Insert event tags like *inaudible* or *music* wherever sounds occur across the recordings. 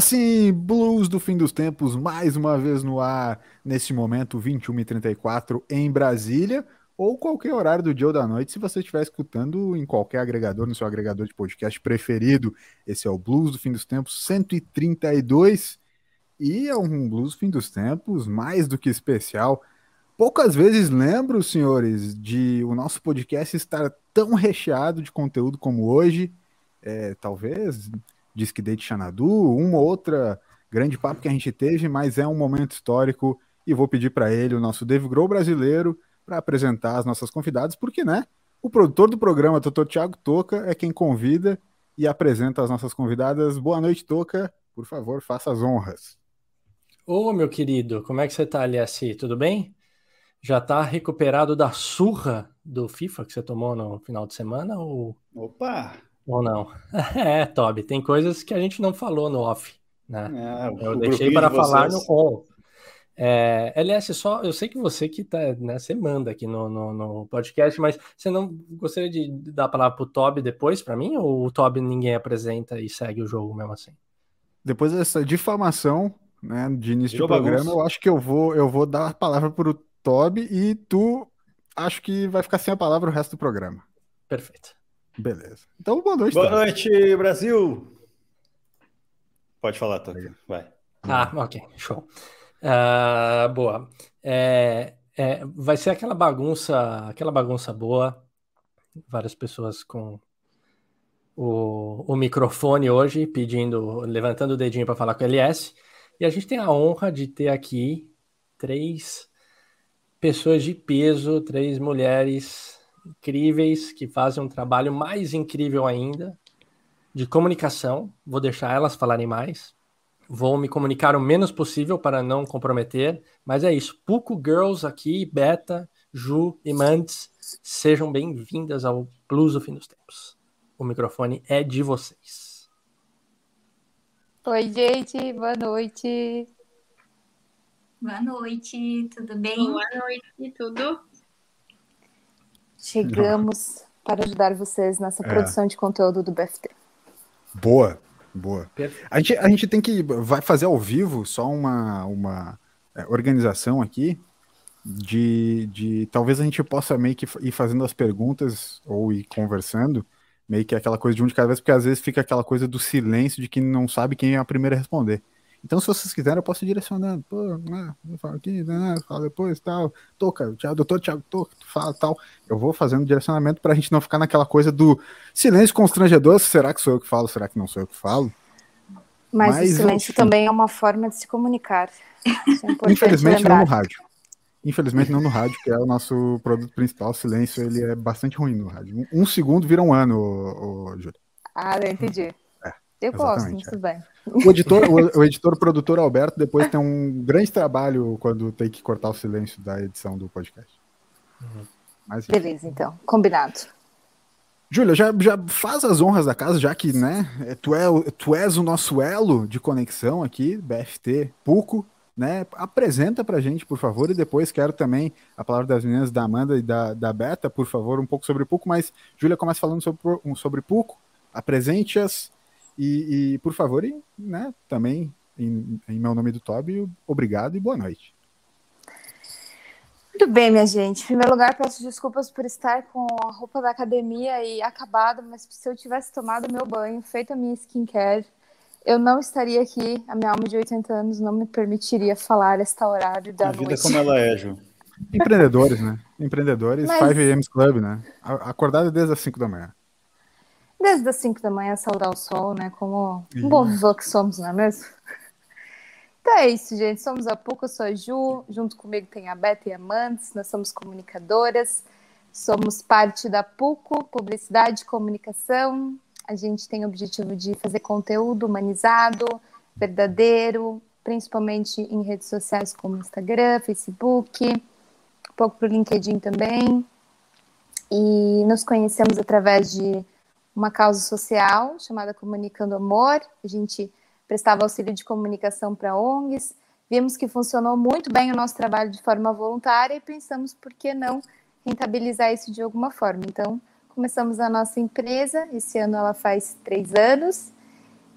Opa, sim, Blues do Fim dos Tempos, mais uma vez no ar, nesse momento, 21h34 em Brasília, ou qualquer horário do dia ou da noite, se você estiver escutando em qualquer agregador, no seu agregador de podcast preferido. Esse é o Blues do Fim dos Tempos 132, e é um Blues do Fim dos Tempos mais do que especial. Poucas vezes lembro, senhores, de o nosso podcast estar tão recheado de conteúdo como hoje. É, talvez diz que Date Xanadu, uma outra grande papo que a gente teve, mas é um momento histórico e vou pedir para ele, o nosso Dave Grohl brasileiro, para apresentar as nossas convidadas, porque, né, o produtor do programa, doutor Tiago Toca, é quem convida e apresenta as nossas convidadas. Boa noite, Toca. Por favor, faça as honras. Ô, meu querido, como é que você tá, Aliassi? Tudo bem? Já tá recuperado da surra do FIFA que você tomou no final de semana? Ou... Opa! Ou não? *laughs* É, Toby, tem coisas que a gente não falou no off, né? É, eu deixei para de falar no on. É, LS, só eu sei que você que tá, né, você manda aqui no, no, no, podcast, mas você não gostaria de dar a palavra pro Toby depois para mim, ou o Toby ninguém apresenta e segue o jogo mesmo assim? Depois dessa difamação, né, de início do programa, bagunça. eu acho que eu vou, eu vou dar a palavra pro Toby e tu acho que vai ficar sem a palavra o resto do programa. Perfeito. Beleza. Então, boa noite. Boa noite, Brasil. Pode falar, Tony. Vai. Ah, ok. Show. Uh, boa. É, é, vai ser aquela bagunça, aquela bagunça boa. Várias pessoas com o, o microfone hoje pedindo, levantando o dedinho para falar com o LS. E a gente tem a honra de ter aqui três pessoas de peso, três mulheres incríveis que fazem um trabalho mais incrível ainda de comunicação. Vou deixar elas falarem mais. Vou me comunicar o menos possível para não comprometer, mas é isso. Puco Girls aqui, Beta, Ju e Mandes, sejam bem-vindas ao Blues do Fim dos Tempos. O microfone é de vocês. Oi, gente, boa noite. Boa noite, tudo bem? Boa noite, tudo? Chegamos para ajudar vocês nessa é. produção de conteúdo do BFT. Boa, boa. A gente, a gente tem que. Vai fazer ao vivo só uma, uma é, organização aqui de, de. Talvez a gente possa meio que ir fazendo as perguntas ou ir conversando, meio que aquela coisa de um de cada vez, porque às vezes fica aquela coisa do silêncio de quem não sabe quem é a primeira a responder. Então, se vocês quiserem, eu posso ir direcionando. Pô, né, fala aqui, né, fala depois, tal. Toca, Thiago, doutor Thiago, toca, fala tal. Eu vou fazendo direcionamento para a gente não ficar naquela coisa do silêncio constrangedor. Será que sou eu que falo? Será que não sou eu que falo? Mas, Mas o silêncio também é uma forma de se comunicar. É Infelizmente lembrar. não no rádio. Infelizmente não no rádio, que é o nosso produto principal. O silêncio ele é bastante ruim no rádio. Um, segundo vira um ano, ô, ô, Júlio. Ah, eu entendi. Eu gosto, muito é. bem. O editor, o, o editor, o produtor Alberto, depois tem um grande trabalho quando tem que cortar o silêncio da edição do podcast. Uhum. Mas, Beleza, então, combinado. Júlia, já, já faz as honras da casa, já que, né, tu, é, tu és o nosso elo de conexão aqui, BFT Puco, né, apresenta pra gente, por favor, e depois quero também a palavra das meninas da Amanda e da, da Beta, por favor, um pouco sobre Puco, mas Júlia começa falando sobre, sobre Puco, apresente-as, e, e por favor, né, também em, em meu nome do Toby, obrigado e boa noite. Muito bem, minha gente. Em primeiro lugar, peço desculpas por estar com a roupa da academia e acabado, mas se eu tivesse tomado meu banho, feito a minha skincare, eu não estaria aqui. A minha alma de 80 anos não me permitiria falar esta horário da a noite. Vida como ela é, Ju. Empreendedores, né? Empreendedores, mas... 5 a.m. Club, né? Acordado desde as 5 da manhã desde as 5 da manhã saudar o sol, né? Como um bom uhum. que somos, não é mesmo? *laughs* Então é isso, gente. Somos a pouco, eu sou a Ju, junto comigo tem a Beta e a Mantes, nós somos comunicadoras, somos parte da PUCO, Publicidade e Comunicação. A gente tem o objetivo de fazer conteúdo humanizado, verdadeiro, principalmente em redes sociais como Instagram, Facebook, um pouco para o LinkedIn também. E nos conhecemos através de uma causa social chamada Comunicando Amor. A gente prestava auxílio de comunicação para ONGs. Vimos que funcionou muito bem o nosso trabalho de forma voluntária e pensamos por que não rentabilizar isso de alguma forma. Então, começamos a nossa empresa. Esse ano ela faz três anos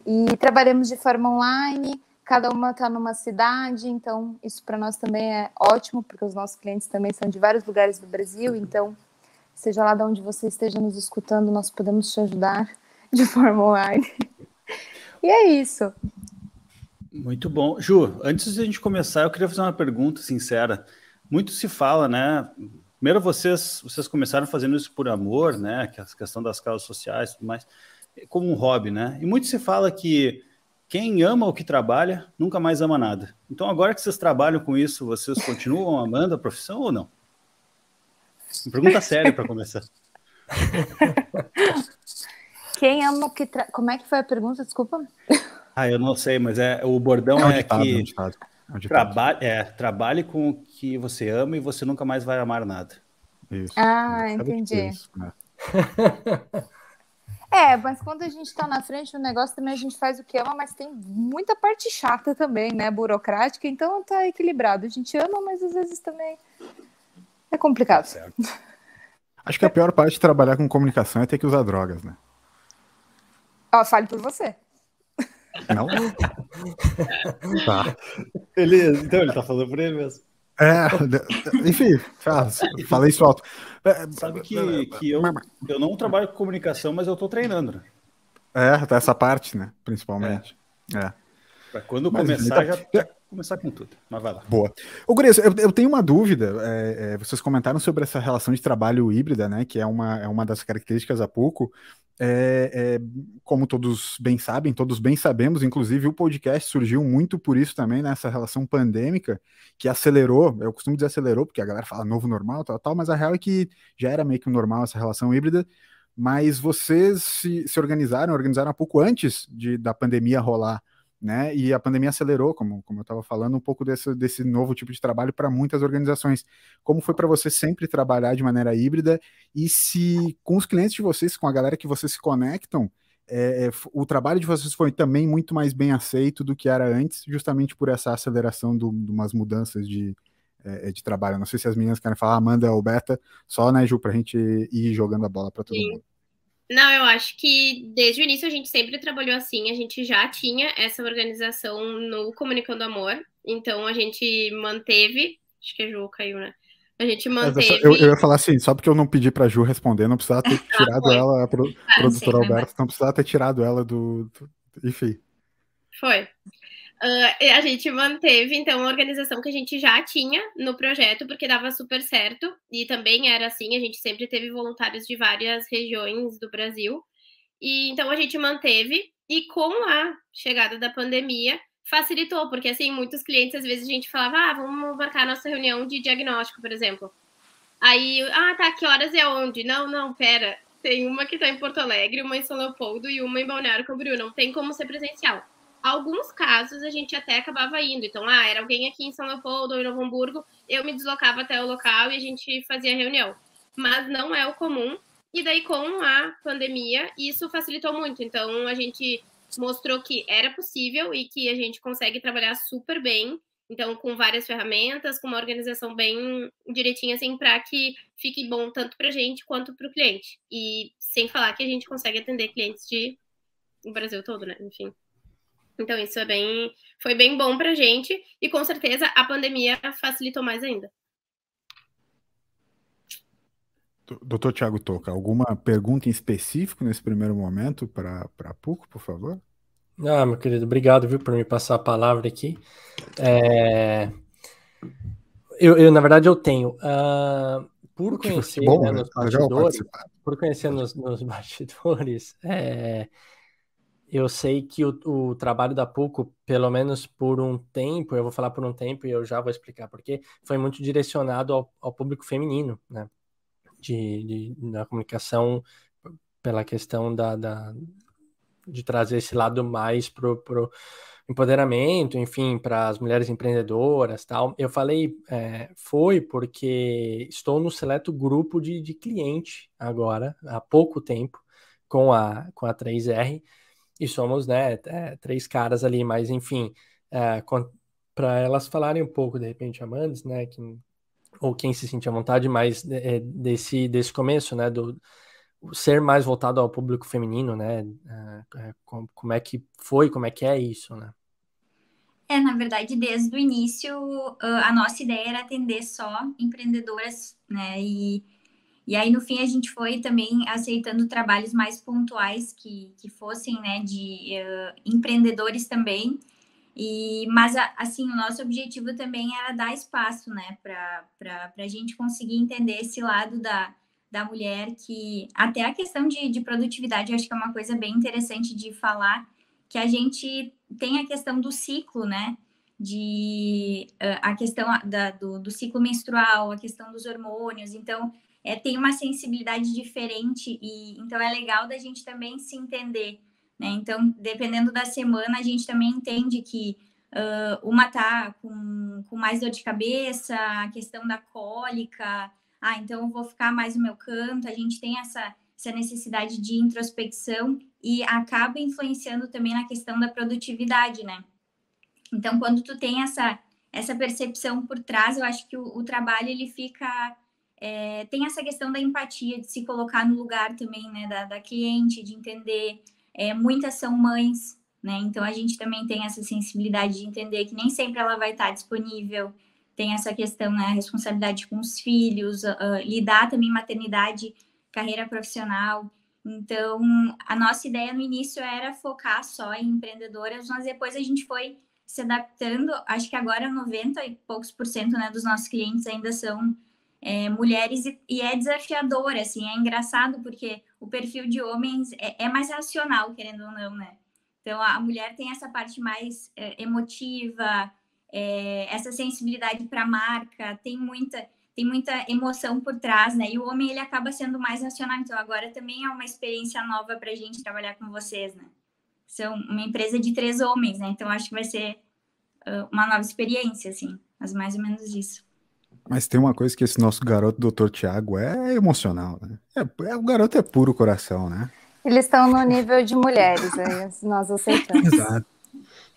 E trabalhamos de forma online, cada uma está numa cidade, então isso para nós também é ótimo, porque os nossos clientes também são de vários lugares do Brasil, então seja lá de onde você esteja nos escutando, nós podemos te ajudar *laughs* de forma online. E é isso. Muito bom. Ju, antes de a gente começar, eu queria fazer uma pergunta sincera. Muito se fala, né? Primeiro, vocês, vocês começaram fazendo isso por amor, né? Que a questão das causas sociais e tudo mais, como um hobby, né? E muito se fala que quem ama o que trabalha nunca mais ama nada. Então, agora que vocês trabalham com isso, vocês continuam amando a profissão ou não? Uma pergunta séria para começar. Quem ama o que. Tra... Como é que foi a pergunta? Desculpa. Ah, eu não sei, mas é o bordão é, um é ditado, que. É um ditado. É Traba é, trabalhe com o que você ama e você nunca mais vai amar nada. Isso. Ah, entendi. Isso, né? *laughs* É, mas quando a gente está na frente do negócio, também a gente faz o que ama, mas tem muita parte chata também, né? Burocrática, então tá equilibrado. A gente ama, mas às vezes também é complicado. Certo. Acho que a pior parte de trabalhar com comunicação é ter que usar drogas, né? Ó, fale por você. Não? *laughs* tá. Ele, então ele tá falando por ele mesmo. É, enfim, falei isso alto. É, Sabe que, que eu, eu não trabalho com comunicação, mas eu tô treinando, né? É, tá essa parte, né? Principalmente. É. é. Pra quando mas, começar, tá... já, começar com tudo. Mas vai lá. Boa. Ô, Gurias, eu, eu, tenho uma dúvida. É, é, vocês comentaram sobre essa relação de trabalho híbrida, né? Que é uma, é uma das características da PUCO. É, é, como todos bem sabem, todos bem sabemos, inclusive o podcast surgiu muito por isso também, nessa né, relação pandêmica, que acelerou, eu costumo dizer acelerou, porque a galera fala novo normal, tal, tal, mas a real é que já era meio que normal essa relação híbrida, mas vocês se, se organizaram, organizaram um pouco antes de, da pandemia rolar, né? E a pandemia acelerou, como, como eu estava falando, um pouco desse, desse novo tipo de trabalho para muitas organizações. Como foi para você sempre trabalhar de maneira híbrida e se com os clientes de vocês, com a galera que vocês se conectam, é, é o trabalho de vocês foi também muito mais bem aceito do que era antes, justamente por essa aceleração de umas mudanças de, é, de trabalho. Não sei se as meninas querem falar, Amanda ou Beta, só, né, Ju, para a gente ir jogando a bola para todo Sim. mundo. Não, eu acho que desde o início a gente sempre trabalhou assim, a gente já tinha essa organização no Comunicando Amor, então a gente manteve. Acho que a Ju caiu, né? A gente manteve. Eu, eu, ia falar assim, só porque eu não pedi pra Ju responder, não precisava ter *laughs* ah, tirado ah, ela, a pro, ah, produtora sim, Alberto, não precisava ter tirado ela do. do enfim. Foi. Uh, a gente manteve, então, a organização que a gente já tinha no projeto, porque dava super certo, e também era assim, a gente sempre teve voluntários de várias regiões do Brasil, e então a gente manteve, e com a chegada da pandemia, facilitou, porque assim, muitos clientes, às vezes a gente falava, ah, vamos marcar nossa reunião de diagnóstico, por exemplo. Aí, ah, tá, que horas é onde? Não, não, pera, tem uma que tá em Porto Alegre, uma em São Leopoldo e uma em Balneário Camboriú, não tem como ser presencial alguns casos a gente até acabava indo. Então, ah, era alguém aqui em São Leopoldo ou em Novo Hamburgo, eu me deslocava até o local e a gente fazia reunião. Mas não é o comum. E daí, com a pandemia, isso facilitou muito. Então, a gente mostrou que era possível e que a gente consegue trabalhar super bem. Então, com várias ferramentas, com uma organização bem direitinha, assim, para que fique bom tanto para a gente quanto para o cliente. E sem falar que a gente consegue atender clientes de o Brasil todo, né? Enfim. Então, isso é bem, foi bem bom para a gente e com certeza a pandemia facilitou mais ainda. Doutor Tiago Toca, alguma pergunta em específico nesse primeiro momento para a PUC, por favor? Ah, meu querido, obrigado viu, por me passar a palavra aqui. É... Eu, eu, na verdade, eu tenho. Uh, por conhecer bom, né, nos bastidores, por conhecer nos, nos bastidores, é, eu sei que o, o, trabalho da PUCO, pelo menos por um tempo, eu vou falar por um tempo e eu já vou explicar porque, foi muito direcionado ao, ao público feminino, né? De, de, da comunicação pela questão da, da, de trazer esse lado mais pro, pro empoderamento, enfim, para as mulheres empreendedoras tal. Eu falei, é, foi porque estou no seleto grupo de, de cliente agora, há pouco tempo, com a, com a 3R, e somos, né, é, três caras ali, mas enfim, é, para elas falarem um pouco, de repente, Amandes, né, que, ou quem se sentir à vontade, mas é, desse, desse começo, né, do, ser mais voltado ao público feminino, né? É, como é que foi, como é que é isso, né? É, na verdade, desde o início, a nossa ideia era atender só empreendedoras, né? E, e aí, no fim, a gente foi também aceitando trabalhos mais pontuais que, que fossem, né, de uh, empreendedores também. E, mas, assim, o nosso objetivo também era dar espaço, né, para a gente conseguir entender esse lado da, da mulher, que até a questão de, de produtividade, eu acho que é uma coisa bem interessante de falar, que a gente tem a questão do ciclo, né? De uh, a questão da, do, do, ciclo menstrual, a questão dos hormônios. Então, é, tem uma sensibilidade diferente e então é legal da gente também se entender, né? Então, dependendo da semana, a gente também entende que uh, uma tá com, com mais dor de cabeça, a questão da cólica, ah, então eu vou ficar mais no meu canto. A gente tem essa essa necessidade de introspecção e acaba influenciando também na questão da produtividade, né? Então, quando tu tem essa, essa percepção por trás, eu acho que o, o trabalho ele fica é, tem essa questão da empatia, de se colocar no lugar também, né, da, da cliente, de entender. É, muitas são mães, né? Então a gente também tem essa sensibilidade de entender que nem sempre ela vai estar disponível. Tem essa questão, né, responsabilidade com os filhos, uh, lidar também maternidade carreira profissional. Então, a nossa ideia no início era focar só em empreendedoras, mas depois a gente foi se adaptando. Acho que agora 90 e poucos por cento né, dos nossos clientes ainda são é, mulheres e, e, é desafiador, assim, é engraçado porque o perfil de homens é, é mais racional, querendo ou não, né? Então, a, mulher tem essa parte mais é, emotiva, é, essa sensibilidade para a marca, tem muita tem muita emoção por trás, né? E o homem ele acaba sendo mais racional. Então agora também é uma experiência nova para a gente trabalhar com vocês, né? São uma empresa de três homens, né? Então acho que vai ser uma nova experiência, assim. Mas mais ou menos isso. Mas tem uma coisa que esse nosso garoto, doutor Tiago, é emocional, né? É, é, o garoto é puro coração, né? Eles estão no nível de mulheres, aí nós *laughs* aceitamos. Exato.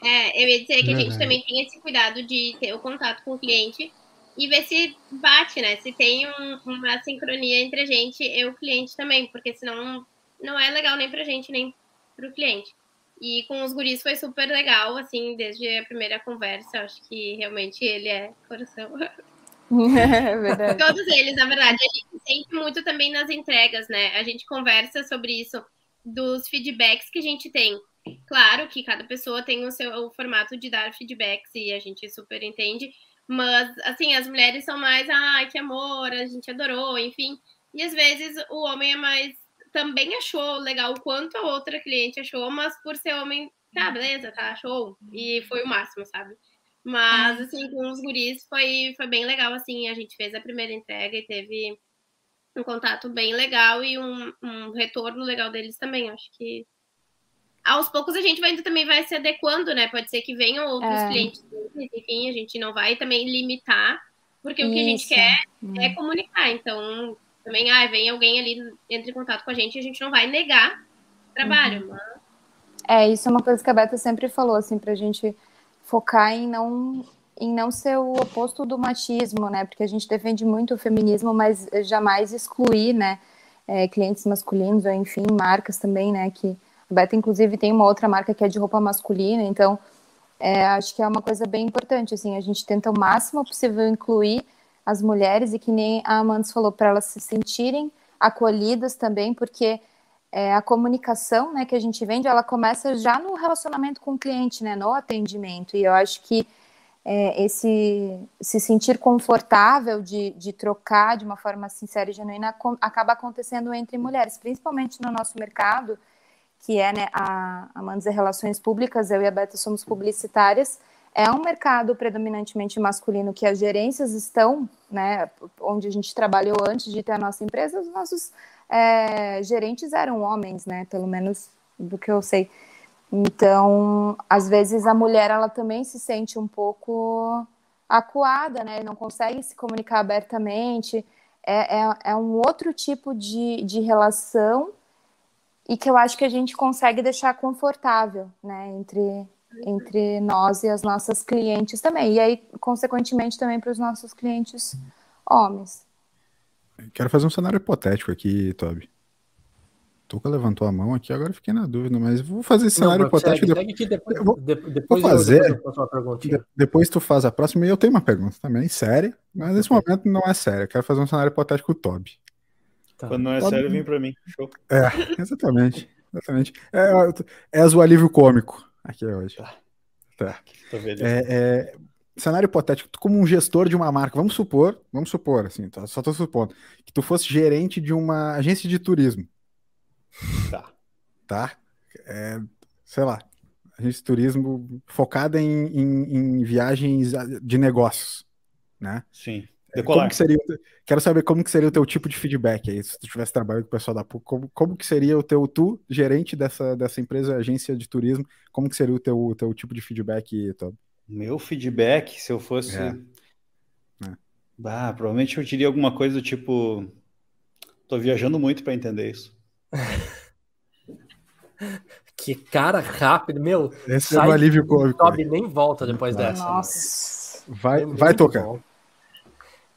É, eu ia dizer que a gente também tem esse cuidado de ter o contato com o cliente e ver se bate, né? Se tem um, uma sincronia entre a gente e o cliente também, porque senão não é legal nem pra gente, nem pro cliente. E com os guris foi super legal, assim, desde a primeira conversa. Acho que realmente ele é coração. *laughs* *laughs* É *laughs* verdade. Todos eles, na verdade. A gente sente muito também nas entregas, né? A gente conversa sobre isso, dos feedbacks que a gente tem. Claro que cada pessoa tem o seu o formato de dar feedbacks e a gente super entende, mas, assim, as mulheres são mais, ai, que amor, a gente adorou, enfim. E às vezes o homem é mais. Também achou legal o quanto a outra cliente achou, mas por ser homem, tá, beleza, tá, show. E foi o máximo, sabe? Mas, assim, com os guris foi, foi bem legal, assim. A gente fez a primeira entrega e teve um contato bem legal e um, um retorno legal deles também. Acho que aos poucos a gente vai, também vai se adequando, né? Pode ser que venham outros é. clientes, enfim, a gente não vai também limitar, porque Isso. o que a gente quer hum. é comunicar. Então, também, ah, vem alguém ali, entre em contato com a gente, a gente não vai negar trabalho. Uhum. Mas... É, isso é uma coisa que a Beta sempre falou, assim, pra gente focar em não em não ser o oposto do machismo, né? Porque a gente defende muito o feminismo, mas jamais excluir, né? É, clientes masculinos ou enfim marcas também, né? Que a Beta, inclusive, tem uma outra marca que é de roupa masculina, então é, acho que é uma coisa bem importante, assim, a gente tenta o máximo possível incluir as mulheres e que nem a Amanda falou, para elas se sentirem acolhidas também, porque é, a comunicação, né, que a gente vende, ela começa já no relacionamento com o cliente, né, no atendimento, e eu acho que é, esse se sentir confortável de, de trocar de uma forma sincera e genuína acaba acontecendo entre mulheres, principalmente no nosso mercado, que é né, a Amanda Relações Públicas, eu e a Beta somos publicitárias, é um mercado predominantemente masculino que as gerências estão, né, onde a gente trabalhou antes de ter a nossa empresa, os nossos é, gerentes eram homens, né, pelo menos do que eu sei. Então, às vezes a mulher ela também se sente um pouco acuada, né, não consegue se comunicar abertamente. É, é, é um outro tipo de, de relação e que eu acho que a gente consegue deixar confortável, né, entre, entre nós e as nossas clientes também. E aí, consequentemente, também para os nossos clientes homens. Quero fazer um cenário hipotético aqui, Toby. Tuca levantou a mão aqui, agora fiquei na dúvida, mas vou fazer esse cenário Não, hipotético. segue, depois, segue que depois, vou- de- depois, vou eu- fazer- depois eu faço uma perguntinha. de- depois tu faz a próxima e eu tenho uma pergunta também, séria, mas nesse Ok. momento não é séria. Quero fazer um cenário hipotético com o Toby. Tá. Quando não é Pode- sério, vem pra mim. Show. É, exatamente. Exatamente. É, és o alívio cômico aqui hoje. Tá. Tô vendo. É, é, cenário hipotético, tu como um gestor de uma marca, vamos supor, vamos supor, assim, tá, só tô supondo, que tu fosse gerente de uma agência de turismo, Tá. tá? É, sei lá, agência de turismo focada em, em- em viagens de negócios, né? Sim. É, Decolar. Como que seria, quero saber como que seria o teu tipo de feedback aí, se tu estivesse trabalhando com o pessoal da PUC, como, como que seria o teu, tu, gerente dessa, dessa empresa, agência de turismo, como que seria o teu, teu tipo de feedback, Tom? Meu feedback, se eu fosse. É. É. Ah, provavelmente eu diria alguma coisa do tipo. Tô viajando muito pra entender isso. *laughs* Que cara rápido, meu. Esse Sai é o alívio cômico. Sobe nem volta depois dessa. né? Nossa. Vai, É vai muito tocar.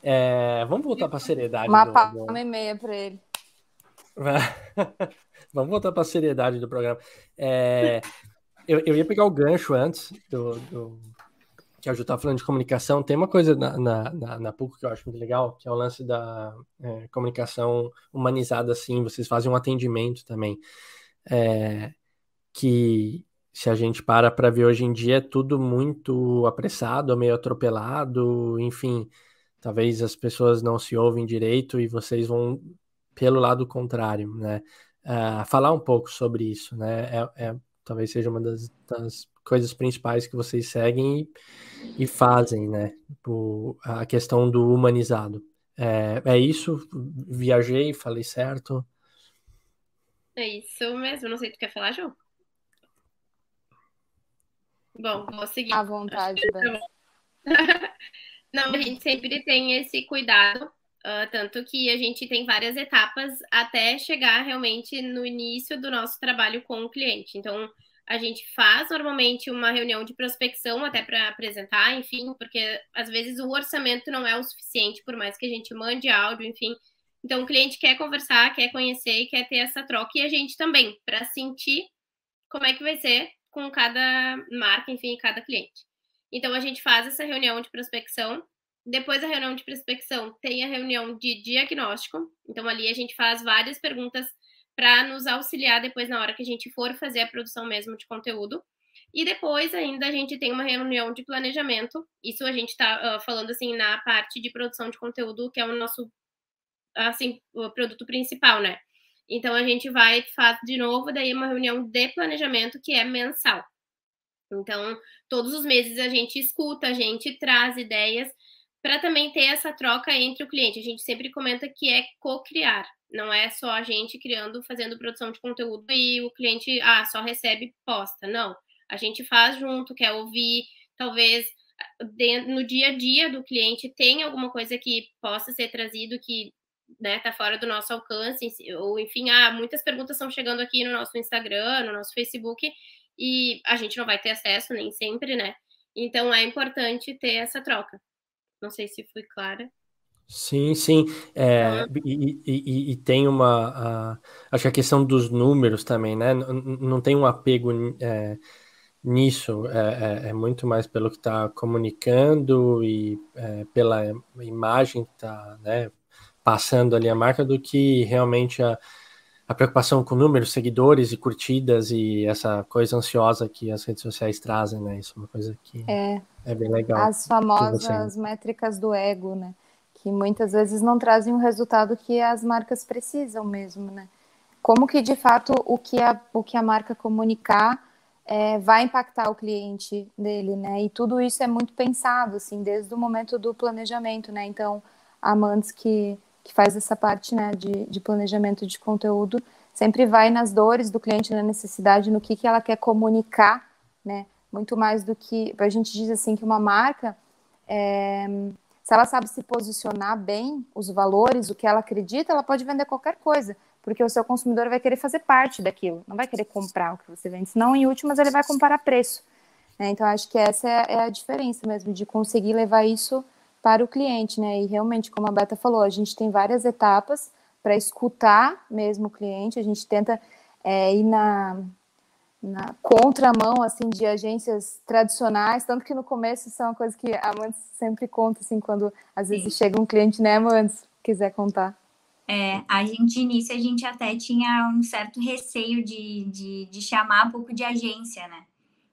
É, vamos voltar para a seriedade. Uma do- palma do- e meia pra ele. *laughs* Vamos voltar para a seriedade do programa. É, eu, eu ia pegar o gancho antes do, do- que a Ju estava falando de comunicação. Tem uma coisa na, na, na, na PUC que eu acho muito legal, que é o lance da é, comunicação humanizada, assim. Vocês fazem um atendimento também. É, que se a gente para para ver hoje em dia é tudo muito apressado, meio atropelado, enfim. Talvez as pessoas não se ouvem direito e vocês vão pelo lado contrário, né? Ah, falar um pouco sobre isso, né? É, é- talvez seja uma das, das coisas principais que vocês seguem e, e fazem, né? O- a questão do humanizado. É, é isso? Viajei, falei certo? É isso mesmo. Não sei, tu quer falar, Ju? Bom, vou seguir. À vontade, Beth. *laughs* Não, a gente sempre tem esse cuidado, ah, tanto que a gente tem várias etapas até chegar realmente no início do nosso trabalho com o cliente. Então, a gente faz normalmente uma reunião de prospecção até para apresentar, enfim, porque às vezes o orçamento não é o suficiente, por mais que a gente mande áudio, enfim. Então, o cliente quer conversar, quer conhecer e quer ter essa troca, e a gente também, para sentir como é que vai ser com cada marca, enfim, cada cliente. Então a gente faz essa reunião de prospecção. Depois da reunião de prospecção, tem a reunião de diagnóstico. Então ali a gente faz várias perguntas para nos auxiliar depois na hora que a gente for fazer a produção mesmo de conteúdo. E depois ainda a gente tem uma reunião de planejamento. Isso a gente está falando assim na parte de produção de conteúdo, que é o nosso assim o produto principal, né? Então a gente vai de novo daí uma reunião de planejamento que é mensal. Então, todos os meses a gente escuta, a gente traz ideias para também ter essa troca entre o cliente. A gente sempre comenta que é co-criar, não é só a gente criando, fazendo produção de conteúdo e o cliente ah, só recebe posta. Não. A gente faz junto, quer ouvir, talvez no dia a dia do cliente tem alguma coisa que possa ser trazido que né, tá fora do nosso alcance, ou enfim, ah, muitas perguntas estão chegando aqui no nosso Instagram, no nosso Facebook, e a gente não vai ter acesso nem sempre, né? Então é importante ter essa troca. Não sei se fui clara. Sim, sim. É, e, e, e, tem uma. Uh, acho que a questão dos números também, né? Não, não tem um apego é, nisso, é, é, muito mais pelo que está comunicando e é, pela imagem que está né, passando ali a marca do que realmente a, a preocupação com números, seguidores e curtidas e essa coisa ansiosa que as redes sociais trazem, né? Isso é uma coisa que é, é bem legal. As famosas métricas do ego, né? Que muitas vezes não trazem o resultado que as marcas precisam mesmo, né? Como que de fato o que a, o que a marca comunicar é, vai impactar o cliente dele, né? E tudo isso é muito pensado, assim, desde o momento do planejamento, né? Então, Amantes que, que faz essa parte, né, de, de planejamento de conteúdo, sempre vai nas dores do cliente, na necessidade, no que, que ela quer comunicar, né? Muito mais do que... A gente diz, assim, que uma marca, é, se ela sabe se posicionar bem, os valores, o que ela acredita, ela pode vender qualquer coisa, porque o seu consumidor vai querer fazer parte daquilo, não vai querer comprar o que você vende, senão em últimas ele vai comparar preço. Né? Então acho que essa é, é, a diferença mesmo de conseguir levar isso para o cliente, né? E realmente, como a Beta falou, a gente tem várias etapas para escutar mesmo o cliente, a gente tenta é, ir na, na contramão assim de agências tradicionais, tanto que no começo isso é uma coisa que a Amantes sempre conta assim quando às vezes Sim. chega um cliente, né, Amantes, quiser contar. É, a gente de início a gente até tinha um certo receio de, de, de chamar um pouco de agência, né?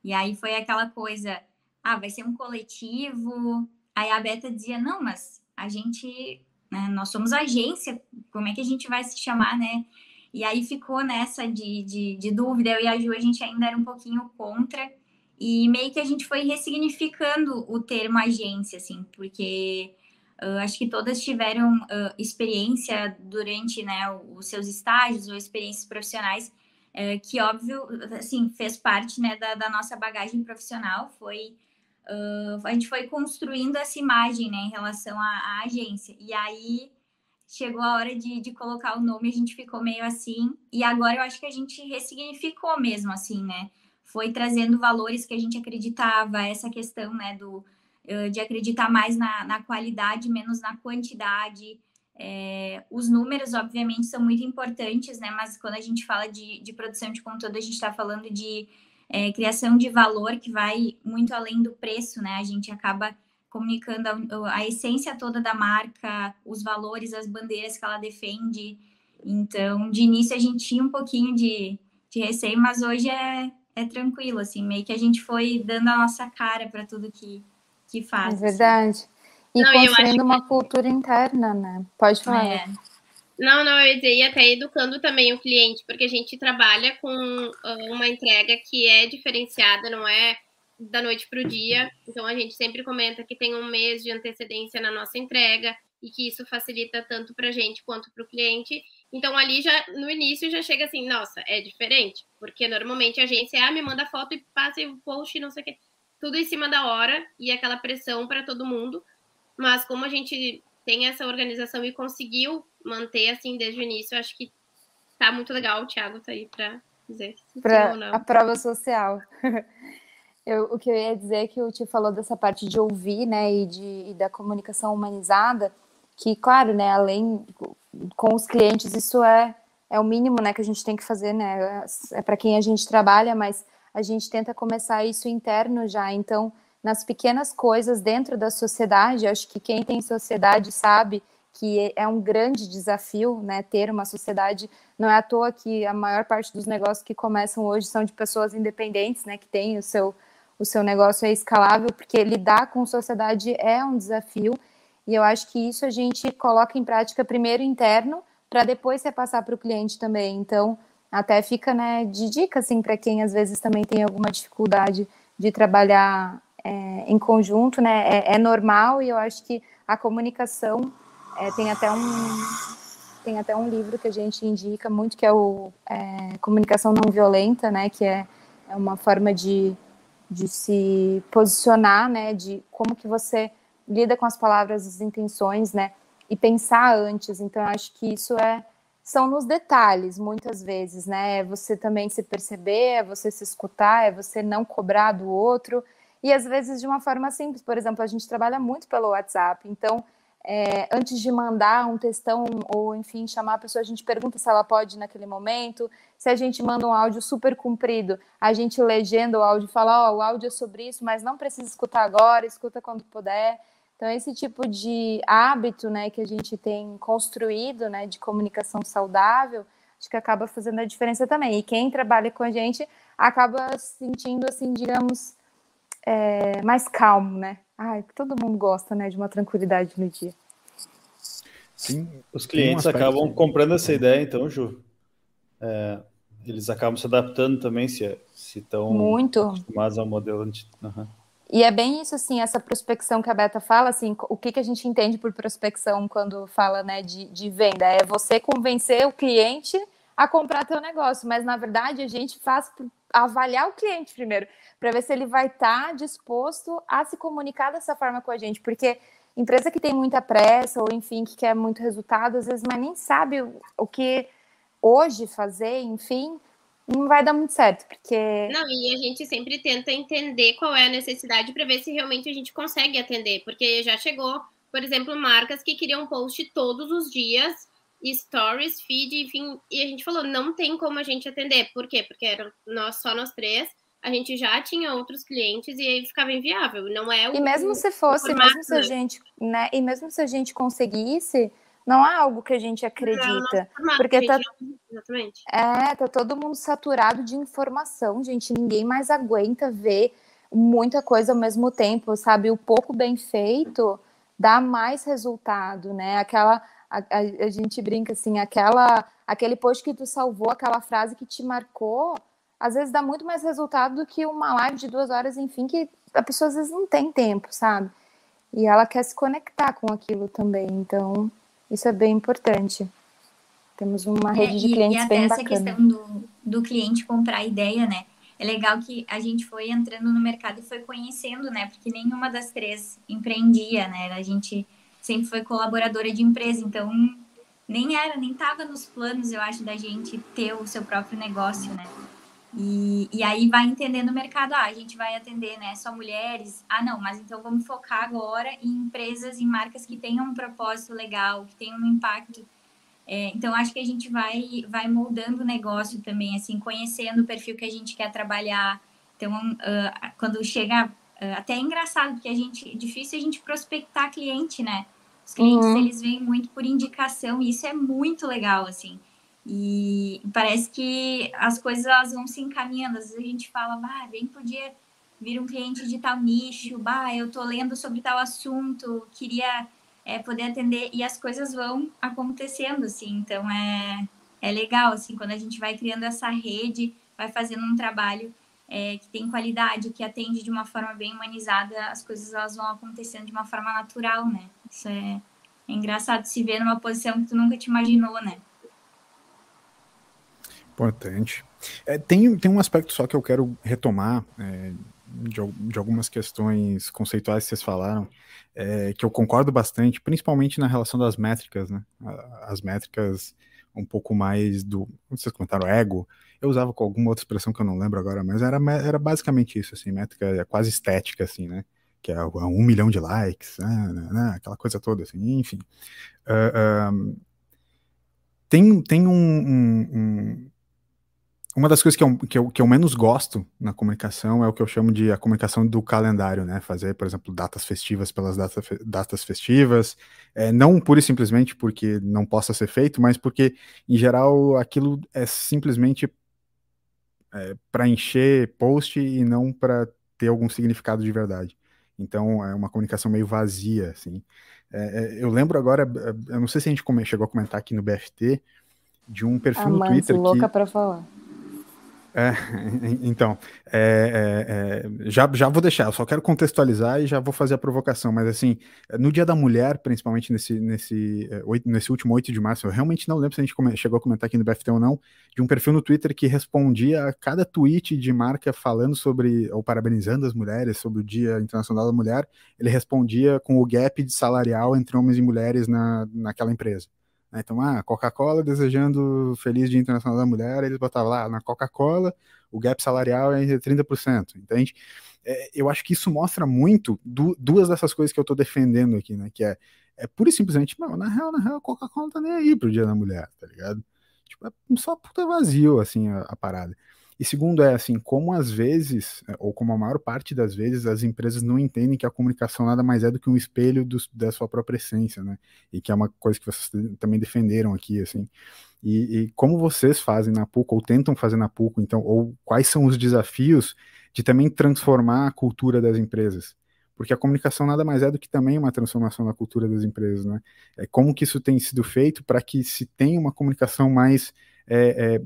E aí foi aquela coisa, ah, vai ser um coletivo. Aí a Beta dizia, não, mas a gente, né, nós somos agência, como é que a gente vai se chamar, né? E aí ficou nessa de, de, de dúvida. Eu e a Ju, a gente ainda era um pouquinho contra. E meio que a gente foi ressignificando o termo agência, assim, porque uh, acho que todas tiveram uh, experiência durante né, os seus estágios ou experiências profissionais, uh, que óbvio, assim, fez parte né, da, da nossa bagagem profissional, foi Uh, a gente foi construindo essa imagem né, em relação à, à, agência. E aí chegou a hora de, de colocar o nome, a gente ficou meio assim, e agora eu acho que a gente ressignificou mesmo, assim, né? Foi trazendo valores que a gente acreditava, essa questão, né, do, de acreditar mais na, na qualidade, menos na quantidade. É, os números, obviamente, são muito importantes, né? Mas quando a gente fala de, de produção de conteúdo, a gente está falando de é, criação de valor que vai muito além do preço, né? A gente acaba comunicando a, a, essência toda da marca, os valores, as bandeiras que ela defende. Então, de início a gente tinha um pouquinho de, de receio, mas hoje é, é tranquilo, assim, meio que a gente foi dando a nossa cara para tudo que, que faz. É assim. verdade. Assim. E não, construindo uma que... cultura interna, né? Pode falar. É. Não, não, eu ia dizer, e até educando também o cliente, porque a gente trabalha com uma entrega que é diferenciada, não é da noite para o dia. Então a gente sempre comenta que tem um mês de antecedência na nossa entrega e que isso facilita tanto para a gente quanto para o cliente. Então ali já no início já chega assim, nossa, é diferente, porque normalmente a agência ah, me manda foto e passa o post, não sei o quê, tudo em cima da hora e aquela pressão para todo mundo. Mas como a gente tem essa organização e conseguiu manter assim desde o início, acho que tá muito legal. O Thiago tá aí para dizer não. A prova social. *laughs* Eu, o que eu ia dizer é que o Tio falou dessa parte de ouvir, né, e, de, e da comunicação humanizada, que, claro, né, além com os clientes, isso é, é o mínimo, né, que a gente tem que fazer, né, é para quem a gente trabalha, mas a gente tenta começar isso interno já, então, nas pequenas coisas dentro da sociedade, acho que quem tem sociedade sabe que é um grande desafio, né, ter uma sociedade, não é à toa que a maior parte dos negócios que começam hoje são de pessoas independentes, né, que têm o seu o seu negócio é escalável, porque lidar com sociedade é um desafio. E eu acho que isso a gente coloca em prática primeiro interno, para depois repassar para o cliente também. Então, até fica né, de dica assim, para quem às vezes também tem alguma dificuldade de trabalhar é, em conjunto, né? É, é, normal e eu acho que a comunicação é, tem até um tem até um livro que a gente indica muito que é o é, comunicação não violenta, né? Que é, é uma forma de de se posicionar, né, de como que você lida com as palavras, as intenções, né, e pensar antes. Então, acho que isso é são nos detalhes, muitas vezes, né? É você também se perceber, é você se escutar, é você não cobrar do outro. E às vezes de uma forma simples, por exemplo, a gente trabalha muito pelo WhatsApp, então é, antes de mandar um textão ou, enfim, chamar a pessoa, a gente pergunta se ela pode naquele momento. Se a gente manda um áudio super comprido, a gente legenda o áudio e fala: Ó, oh, o áudio é sobre isso, mas não precisa escutar agora, escuta quando puder. Então, esse tipo de hábito né, que a gente tem construído né, de comunicação saudável, acho que acaba fazendo a diferença também. E quem trabalha com a gente acaba sentindo, assim, digamos, é, mais calmo, né? Ai, todo mundo gosta, né, de uma tranquilidade no dia. Sim, os clientes acabam comprando essa ideia, então, Ju. É, eles acabam se adaptando também, se se estão Muito. acostumados ao modelo. Uhum. E é bem isso, assim, essa prospecção que a Beta fala, assim, o que, que a gente entende por prospecção quando fala, né, de, de venda? É você convencer o cliente a comprar teu negócio, mas na verdade a gente faz avaliar o cliente primeiro, para ver se ele vai estar tá disposto a se comunicar dessa forma com a gente, porque empresa que tem muita pressa ou enfim que quer muito resultado às vezes mas nem sabe o, que hoje fazer enfim não vai dar muito certo porque não e a gente sempre tenta entender qual é a necessidade para ver se realmente a gente consegue atender porque já chegou por exemplo marcas que queriam post todos os dias stories, feed, enfim, e a gente falou, não tem como a gente atender. Por quê? Porque era nós, só nós três, a gente já tinha outros clientes e aí ficava inviável. Não é o, E mesmo se fosse, formato, mesmo se a né? gente, né? E mesmo se a gente conseguisse, não é algo que a gente acredita. formato, porque gente tá- Exatamente. É, tá todo mundo saturado de informação, gente. Ninguém mais aguenta ver muita coisa ao mesmo tempo, sabe? O pouco bem feito dá mais resultado, né? Aquela a, a- a gente brinca assim, aquela aquele post que tu salvou, aquela frase que te marcou, às vezes dá muito mais resultado do que uma live de duas horas, enfim, que a pessoa às vezes não tem tempo, sabe? E ela quer se conectar com aquilo também. Então, isso é bem importante. Temos uma É, rede de e, clientes e até bem essa bacana. questão do, do cliente comprar ideia, né? É legal que a gente foi entrando no mercado e foi conhecendo, né? Porque nenhuma das três empreendia, né? A gente sempre foi colaboradora de empresa, então nem era, nem estava nos planos, eu acho, da gente ter o seu próprio negócio, né? E, e aí vai entendendo o mercado, ah, a gente vai atender, né, só mulheres. Ah, não, mas então vamos focar agora em empresas, em marcas que tenham um propósito legal, que tenham um impacto é, então, acho que a gente vai, vai moldando o negócio também, assim, conhecendo o perfil que a gente quer trabalhar. Então, ah, quando chega, ah, até é engraçado, porque a gente, é difícil a gente prospectar cliente, né? Os clientes, Uhum. eles vêm muito por indicação, e isso é muito legal, assim. E parece que as coisas, elas vão se encaminhando. Às vezes a gente fala, bah, bem podia vir um cliente de tal nicho, bah, eu tô lendo sobre tal assunto, queria é, poder atender e as coisas vão acontecendo, assim. Então é, é legal, assim, quando a gente vai criando essa rede, vai fazendo um trabalho é, que tem qualidade, que atende de uma forma bem humanizada, as coisas elas vão acontecendo de uma forma natural, né? Isso é, é engraçado se ver numa posição que tu nunca te imaginou, né? Importante. É, tem, tem um aspecto só que eu quero retomar é, de, de algumas questões conceituais que vocês falaram, é, que eu concordo bastante, principalmente na relação das métricas, né? As métricas um pouco mais do. Vocês comentaram, ego. Eu usava com alguma outra expressão que eu não lembro agora, mas era, era basicamente isso, assim, métrica é quase estética, assim, né? Que é um milhão de likes, né, né, né, aquela coisa toda, assim, enfim. Ah, tem, tem um- um- um, uma das coisas que eu, que, eu, que eu menos gosto na comunicação é o que eu chamo de a comunicação do calendário, né? Fazer, por exemplo, datas festivas pelas data, datas festivas, é, não pura e simplesmente porque não possa ser feito, mas porque, em geral, aquilo é simplesmente para encher post e não para ter algum significado de verdade. Então, é uma comunicação meio vazia, assim. É, é, eu lembro agora, é, eu não sei se a gente chegou a comentar aqui no BFT, de um perfil no Amanda, Twitter que... louca pra falar. É, então, é, é, é, já, já vou deixar, só quero contextualizar e já vou fazer a provocação, mas assim, no Dia da Mulher, principalmente nesse, nesse, é, nesse último 8 de março, eu realmente não lembro se a gente chegou a comentar aqui no BFT ou não, de um perfil no Twitter que respondia a cada tweet de marca falando sobre, ou parabenizando as mulheres sobre o Dia Internacional da Mulher, ele respondia com o gap salarial entre homens e mulheres na, naquela empresa. Né? Então, ah, Coca-Cola desejando feliz Dia Internacional da Mulher, eles botavam lá, na Coca-Cola, o gap salarial é de 30%, entende? É, eu acho que isso mostra muito du- duas dessas coisas que eu estou defendendo aqui, né? Que é, é pura e simplesmente, não, na real, na real, a Coca-Cola não tá nem aí pro Dia da Mulher, tá ligado? Tipo, é só puta vazio, assim, a, a parada. E segundo é, assim, como às vezes, é, ou como a maior parte das vezes, as empresas não entendem que a comunicação nada mais é do que um espelho dos- da sua própria essência, né? E que é uma coisa que vocês também defenderam aqui, assim. E, e como vocês fazem na PUC, ou tentam fazer na PUC, então, ou quais são os desafios de também transformar a cultura das empresas? Porque a comunicação nada mais é do que também uma transformação na cultura das empresas, né? É como que isso tem sido feito para que se tenha uma comunicação mais é, é,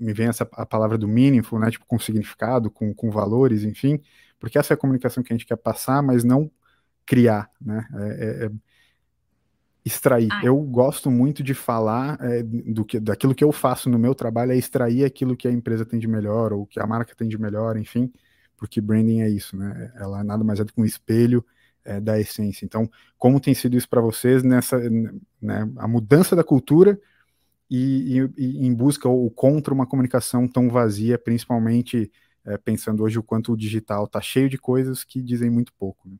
me vem essa a palavra do meaningful, né? Tipo, com significado, com, com valores, enfim, porque essa é a comunicação que a gente quer passar, mas não criar, né? É, é, é extrair. Ah. Eu gosto muito de falar é, do que, daquilo que eu faço no meu trabalho, é extrair aquilo que a empresa tem de melhor, ou que a marca tem de melhor, enfim, porque branding é isso, né? Ela nada mais é do que um espelho é, da essência. Então, como tem sido isso para vocês nessa, né, a mudança da cultura e, e, e em busca ou contra uma comunicação tão vazia, principalmente é, pensando hoje o quanto o digital está cheio de coisas que dizem muito pouco. Né?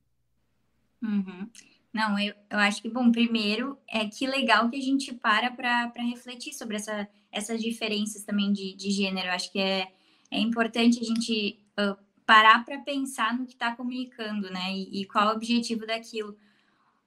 Uhum. Não, eu, eu acho que, bom, primeiro é que legal que a gente para para refletir sobre essa, essas diferenças também de, de gênero. Eu acho que é, é importante a gente uh, parar para pensar no que está comunicando, né? E, e, qual o objetivo daquilo.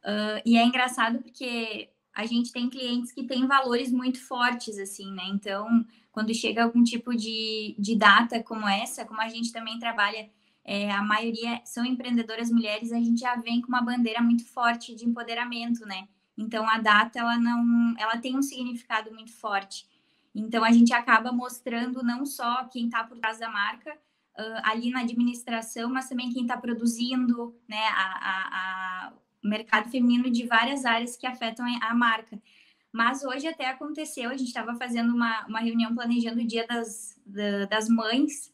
Uh, e é engraçado porque a gente tem clientes que têm valores muito fortes, assim, né? Então, quando chega algum tipo de, de data como essa, como a gente também trabalha é, a maioria são empreendedoras mulheres, a gente já vem com uma bandeira muito forte de empoderamento, né? Então a data ela não, ela tem um significado muito forte. Então a gente acaba mostrando não só quem está por trás da marca uh, ali na administração, mas também quem está produzindo, né? A, a, a, mercado feminino de várias áreas que afetam a marca. Mas hoje até aconteceu, a gente estava fazendo uma, uma reunião planejando o dia das, da, das mães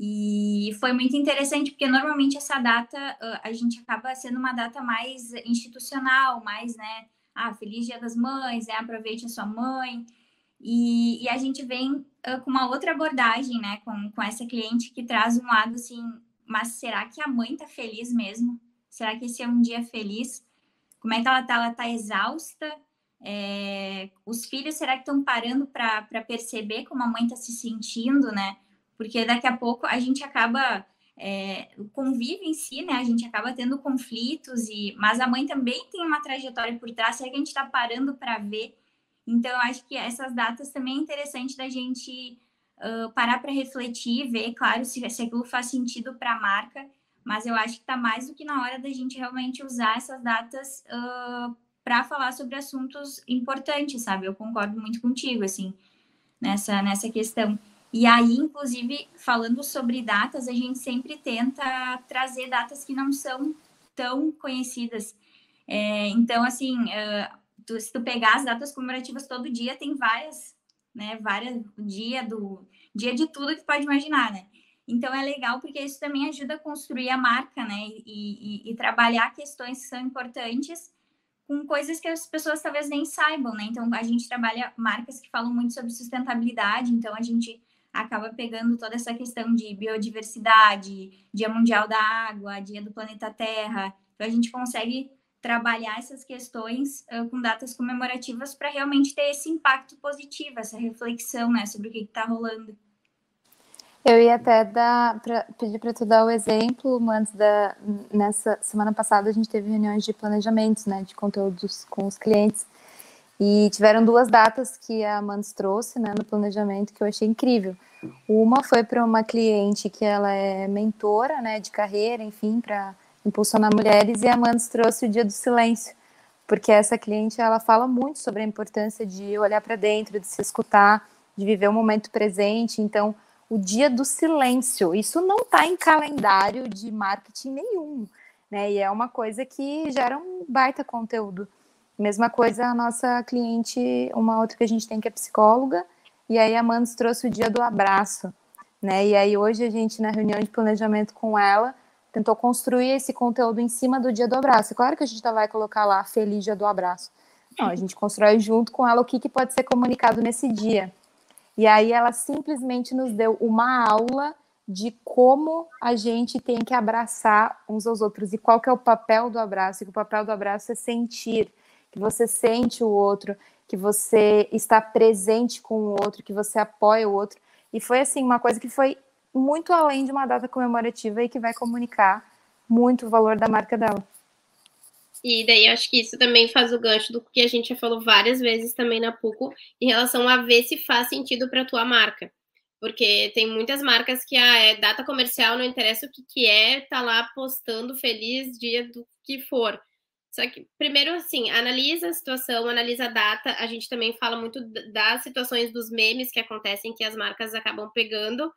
e foi muito interessante, porque normalmente essa data a gente acaba sendo uma data mais institucional, mais, né? Ah, Feliz Dia das Mães, né? aproveite a sua mãe. E, e a gente vem com uma outra abordagem, né? Com, com essa cliente que traz um lado assim, mas será que a mãe tá feliz mesmo? Será que esse é um dia feliz? Como é que ela tá? Ela tá exausta? É, os filhos, será que estão parando para perceber como a mãe está se sentindo, né? porque daqui a pouco a gente acaba é, o convívio em si, né? A gente acaba tendo conflitos e, mas a mãe também tem uma trajetória por trás. Será que a gente está parando para ver? Então, eu acho que essas datas também é interessante da gente uh, parar para refletir, ver, claro, se, se aquilo faz sentido para a marca. Mas eu acho que está mais do que na hora da gente realmente usar essas datas uh, para falar sobre assuntos importantes, sabe? Eu concordo muito contigo, assim, nessa, nessa questão. E aí, inclusive, falando sobre datas, a gente sempre tenta trazer datas que não são tão conhecidas. É, então, assim, uh, tu, se tu pegar as datas comemorativas todo dia, tem várias, né? Várias, dia do dia de tudo que tu pode imaginar, né? Então é legal porque isso também ajuda a construir a marca, né? E, e, e trabalhar questões que são importantes com coisas que as pessoas talvez nem saibam, né? Então a gente trabalha marcas que falam muito sobre sustentabilidade, então a gente acaba pegando toda essa questão de biodiversidade, Dia Mundial da Água, Dia do Planeta Terra. Então, a gente consegue trabalhar essas questões uh, com datas comemorativas para realmente ter esse impacto positivo, essa reflexão né, sobre o que está rolando. Eu ia até dar, pra, pedir para tu dar o exemplo, antes da nessa semana passada a gente teve reuniões de planejamentos, né, de conteúdos com os clientes. E tiveram duas datas que a Mandes trouxe né, no planejamento que eu achei incrível. Uma foi para uma cliente que ela é mentora né, de carreira, enfim, para impulsionar mulheres, e a Mandes trouxe o Dia do Silêncio, porque essa cliente ela fala muito sobre a importância de olhar para dentro, de se escutar, de viver o momento presente. Então, o Dia do Silêncio, isso não está em calendário de marketing nenhum, né? E é uma coisa que gera um baita conteúdo. Mesma coisa a nossa cliente, uma outra que a gente tem que é psicóloga, e aí a Mandos trouxe o dia do abraço, né? E aí hoje a gente, na reunião de planejamento com ela, tentou construir esse conteúdo em cima do dia do abraço. Claro que a gente vai colocar lá feliz dia do abraço. Não, a gente constrói junto com ela o que, que pode ser comunicado nesse dia. E aí ela simplesmente nos deu uma aula de como a gente tem que abraçar uns aos outros e qual que é o papel do abraço. E que o papel do abraço é sentir, que você sente o outro, que você está presente com o outro, que você apoia o outro. E foi assim uma coisa que foi muito além de uma data comemorativa e que vai comunicar muito o valor da marca dela. E daí acho que isso também faz o gancho do que a gente já falou várias vezes também na Puco em relação a ver se faz sentido para tua marca. Porque tem muitas marcas que ah, é data comercial, não interessa o que, que é, tá lá postando feliz dia do que for. Só que, primeiro, assim, analisa a situação, analisa a data. A gente também fala muito das situações dos memes que acontecem, que as marcas acabam pegando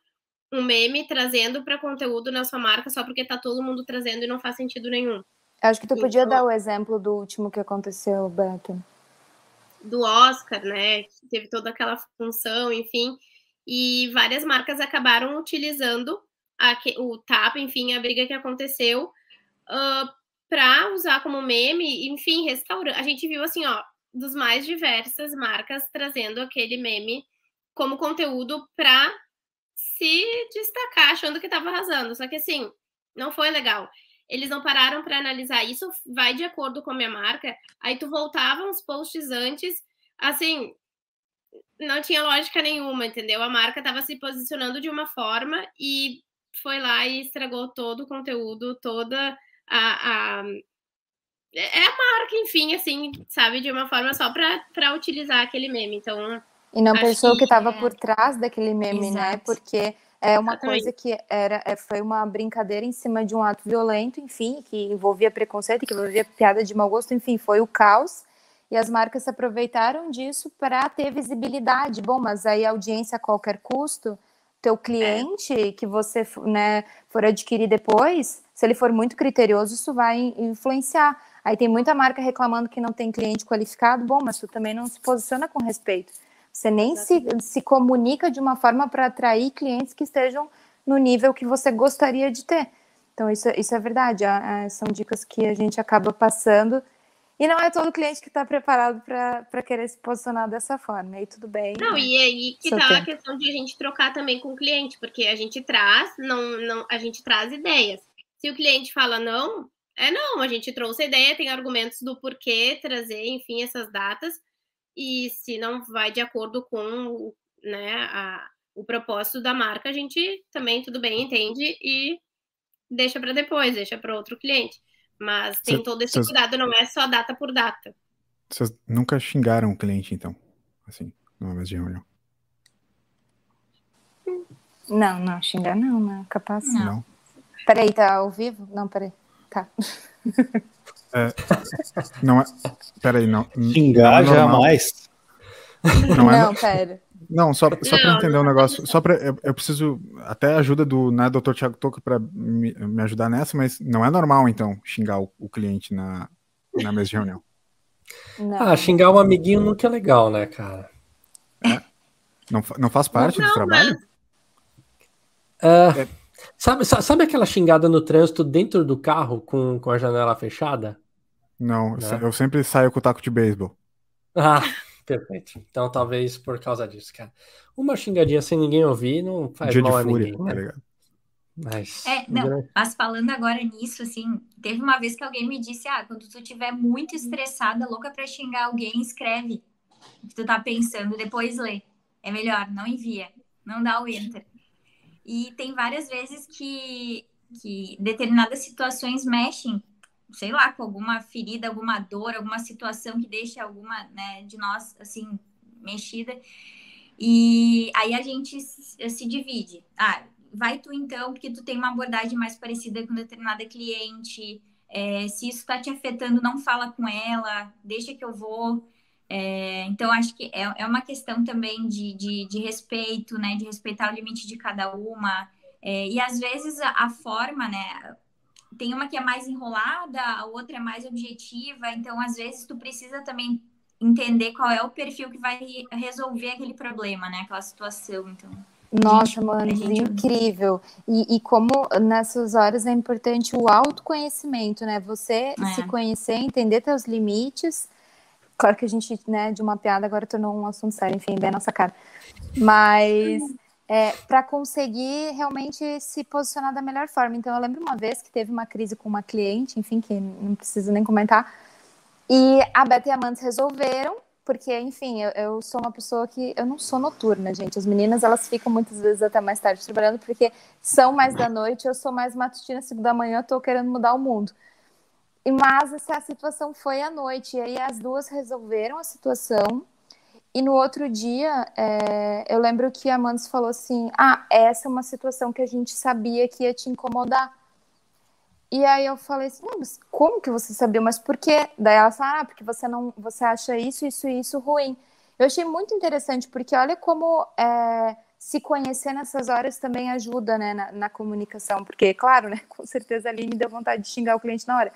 um meme, trazendo para conteúdo na sua marca, só porque tá todo mundo trazendo e não faz sentido nenhum. Acho que tu podia dar o exemplo do último que aconteceu, Beto. Do Oscar, né? Que teve toda aquela função, enfim. E várias marcas acabaram utilizando a, o TAP, enfim, a briga que aconteceu, uh, para usar como meme, enfim, restaurante. A gente viu assim, ó, dos mais diversas marcas trazendo aquele meme como conteúdo para se destacar, achando que estava arrasando. Só que assim, não foi legal. Eles não pararam para analisar isso, vai de acordo com a minha marca. Aí tu voltava uns posts antes, assim, não tinha lógica nenhuma, entendeu? A marca estava se posicionando de uma forma e foi lá e estragou todo o conteúdo, toda a, a é a marca, enfim, assim, sabe, de uma forma só para utilizar aquele meme. Então. E não pensou que, que estava é... por trás daquele meme, né? Exato. né? Porque é uma coisa que era, é, foi uma brincadeira em cima de um ato violento, enfim, que envolvia preconceito, que envolvia piada de mau gosto, enfim, foi o caos. E as marcas se aproveitaram disso para ter visibilidade. Bom, mas aí audiência a qualquer custo, teu cliente é. que você né, for adquirir depois, se ele for muito criterioso, isso vai influenciar. Aí tem muita marca reclamando que não tem cliente qualificado. Bom, mas tu também não se posiciona com respeito. Você nem se, se comunica de uma forma para atrair clientes que estejam no nível que você gostaria de ter. Então, isso, isso é verdade. são dicas que a gente acaba passando. E não é todo cliente que está preparado para querer se posicionar dessa forma. E tudo bem. Não, né? e aí que está a questão de a gente trocar também com o cliente, porque a gente traz, não, não, a gente traz ideias. Se o cliente fala não, é, não, a gente trouxe a ideia, tem argumentos do porquê trazer, enfim, essas datas, e se não vai de acordo com né, a, o propósito da marca, a gente também, tudo bem, entende e deixa para depois, deixa para outro cliente. Mas tem Cê, todo esse cês... cuidado, não é só data por data. Vocês nunca xingaram o cliente, então? Assim, numa mesa de reunião? Não, não, xingar não, não, capaz. Não. não. Peraí, tá ao vivo? Não, peraí. Tá. *laughs* É, não é. Peraí, não. Xingar não é jamais. Não, é, não, pera. Não, só, só para entender o um negócio, só para eu, eu, preciso até a ajuda do né, Dr. Thiago Toca para me, me, ajudar nessa, mas não é normal então xingar o, o cliente na, na mesa de reunião. Não. Ah, xingar um amiguinho nunca é legal, né, cara? É? Não, não faz parte não, do trabalho? Mas... É, Sabe, sabe aquela xingada no trânsito dentro do carro com, com a janela fechada? Não, né? eu sempre saio com o taco de beisebol. Ah, *laughs* perfeito. Então talvez por causa disso, cara. Uma xingadinha sem ninguém ouvir não faz Dia mal a fúria, ninguém, né? Tá ligado? Mas, é, não, mas falando agora nisso, assim, teve uma vez que alguém me disse: ah, quando tu estiver muito estressada, louca pra xingar alguém, escreve o que tu tá pensando, depois lê. É melhor, não envia, não dá o enter. E tem várias vezes que, que determinadas situações mexem, sei lá, com alguma ferida, alguma dor, alguma situação que deixa alguma né, de nós, assim, mexida. E aí a gente se, divide. Ah, vai tu então, porque tu tem uma abordagem mais parecida com determinada cliente. É, se isso está te afetando, não fala com ela, deixa que eu vou. É, então, acho que é, é uma questão também de, de, de, respeito, né? De respeitar o limite de cada uma. É, e às vezes a, a, forma, né? Tem uma que é mais enrolada, a outra é mais objetiva. Então, às vezes, tu precisa também entender qual é o perfil que vai resolver aquele problema, né? Aquela situação. Então. Nossa, gente, mano, gente... incrível. E, e, como nessas horas é importante o autoconhecimento, né? Você é. se conhecer, entender teus limites Claro que a gente, né, de uma piada agora tornou um assunto sério, enfim, bem a nossa cara. Mas é, para conseguir realmente se posicionar da melhor forma. Então, eu lembro uma vez que teve uma crise com uma cliente, enfim, que não preciso nem comentar, e a Beta e a Amantes resolveram, porque, enfim, eu, eu, sou uma pessoa que. Eu não sou noturna, gente. As meninas, elas ficam muitas vezes até mais tarde trabalhando, porque são mais da noite, eu sou mais matutina, cinco da manhã, eu tô querendo mudar o mundo. Mas essa situação foi à noite, e aí as duas resolveram a situação. E no outro dia, é, eu lembro que a Mandes falou assim: Ah, essa é uma situação que a gente sabia que ia te incomodar. E aí eu falei assim: mas como que você sabia? Mas por quê? Daí ela falou: Ah, porque você não, você acha isso, isso e isso ruim. Eu achei muito interessante, porque olha como é, se conhecer nessas horas também ajuda né, na, na comunicação. Porque, claro, né, *laughs* com certeza ali me deu vontade de xingar o cliente na hora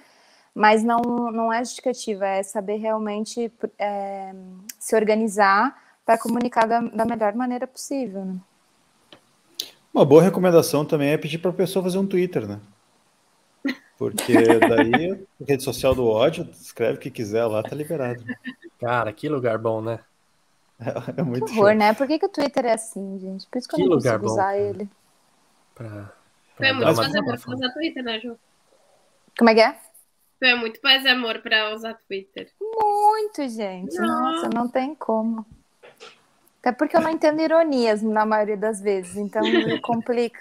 mas não, não é justificativa, é saber realmente é, se organizar para comunicar da, da, melhor maneira possível. Né? Uma boa recomendação também é pedir para a pessoa fazer um Twitter, né? Porque daí, *laughs* rede social do ódio, escreve o que quiser lá, tá liberado. Cara, que lugar bom, né? É, é muito que horror, show. né? Por que, que o Twitter é assim, gente? Por isso que, que eu não consigo bom, usar cara. ele. Pra, pra é muito fazer, Twitter, né, Ju? Como é que é? Tu é muito paz e amor pra usar Twitter. Muito, gente. Não. Nossa, não tem como. Até porque eu não entendo ironias na maioria das vezes, então *laughs* complica.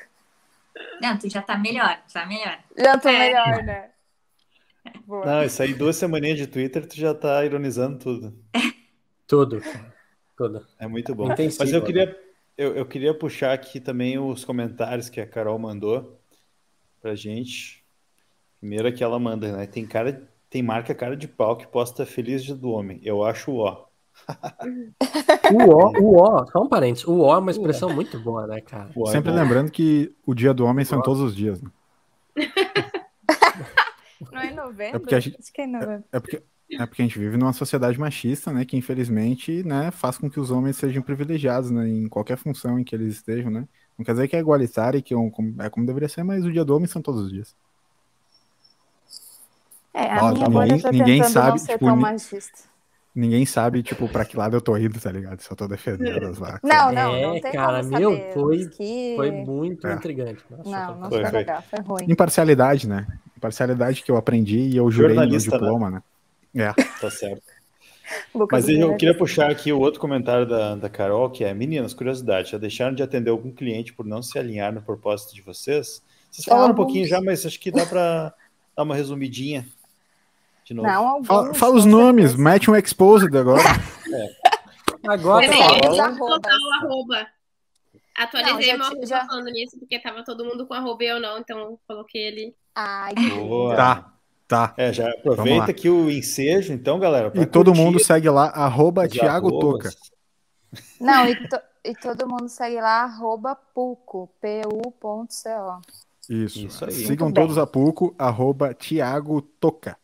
Não, tu já tá melhor, tá melhor. Já tô É. melhor, né? Boa. Não, isso aí, duas semaninhas de Twitter, tu já tá ironizando tudo. *laughs* Tudo. Tudo. É muito bom. Intensivo, Mas eu né? queria, eu, eu queria puxar aqui também os comentários que a Carol mandou pra gente. Primeiro que ela manda, né? Tem cara, tem marca cara de pau que posta Feliz Dia do Homem. Eu acho ó. O *laughs* O, o O, só um parênteses. O O é uma expressão muito boa, né, cara? O ó é Sempre lembrando que o dia do homem são todos os dias. Né? *laughs* Não é em novembro? É porque a gente- Acho que é em novembro. É porque, é porque a gente vive numa sociedade machista, né? Que infelizmente né, faz com que os homens sejam privilegiados né, em qualquer função em que eles estejam, né? Não quer dizer que é igualitário e que é, como- é como deveria ser, mas o dia do homem são todos os dias. É, a Ó, minha ninguém- bolha tá ninguém sabe, não ser tipo, tão ni- machista. Ninguém sabe, tipo, pra que lado eu tô indo, tá ligado? Só tô defendendo as vacas. Não, não, É, não tem cara, como meu, saber. foi- que... Foi muito É. intrigante. Nossa, Não, não Foi, foi foi. legal, foi ruim. Imparcialidade, né? Imparcialidade que eu aprendi e eu jurei no né? diploma, né? É. Tá certo. Mas eu queria puxar aqui o outro comentário da, da Carol, que é: Meninas, curiosidade, já deixaram de atender algum cliente por não se alinhar no propósito de vocês? Vocês falaram um pouquinho já, mas acho que dá para dar uma resumidinha de novo. Não, alguns, Fala, fala os nomes, certeza. mete um exposed agora. *laughs* Agora, Peraí, Fala eu arrobas. botar o arroba. Atualizei Não, meu já- arroba já- falando nisso, porque tava todo mundo com arroba e eu não, então eu coloquei ele. Ai, Boa. Tá, tá. É, já aproveita aqui o ensejo, então, galera. E todo curtir mundo segue lá, arroba os Thiago Toca. Não, e, to- e todo mundo segue lá, arroba Puco, pu.co. Isso. Isso aí. Sigam Muito bem. todos a Puco, arroba Thiago Toca.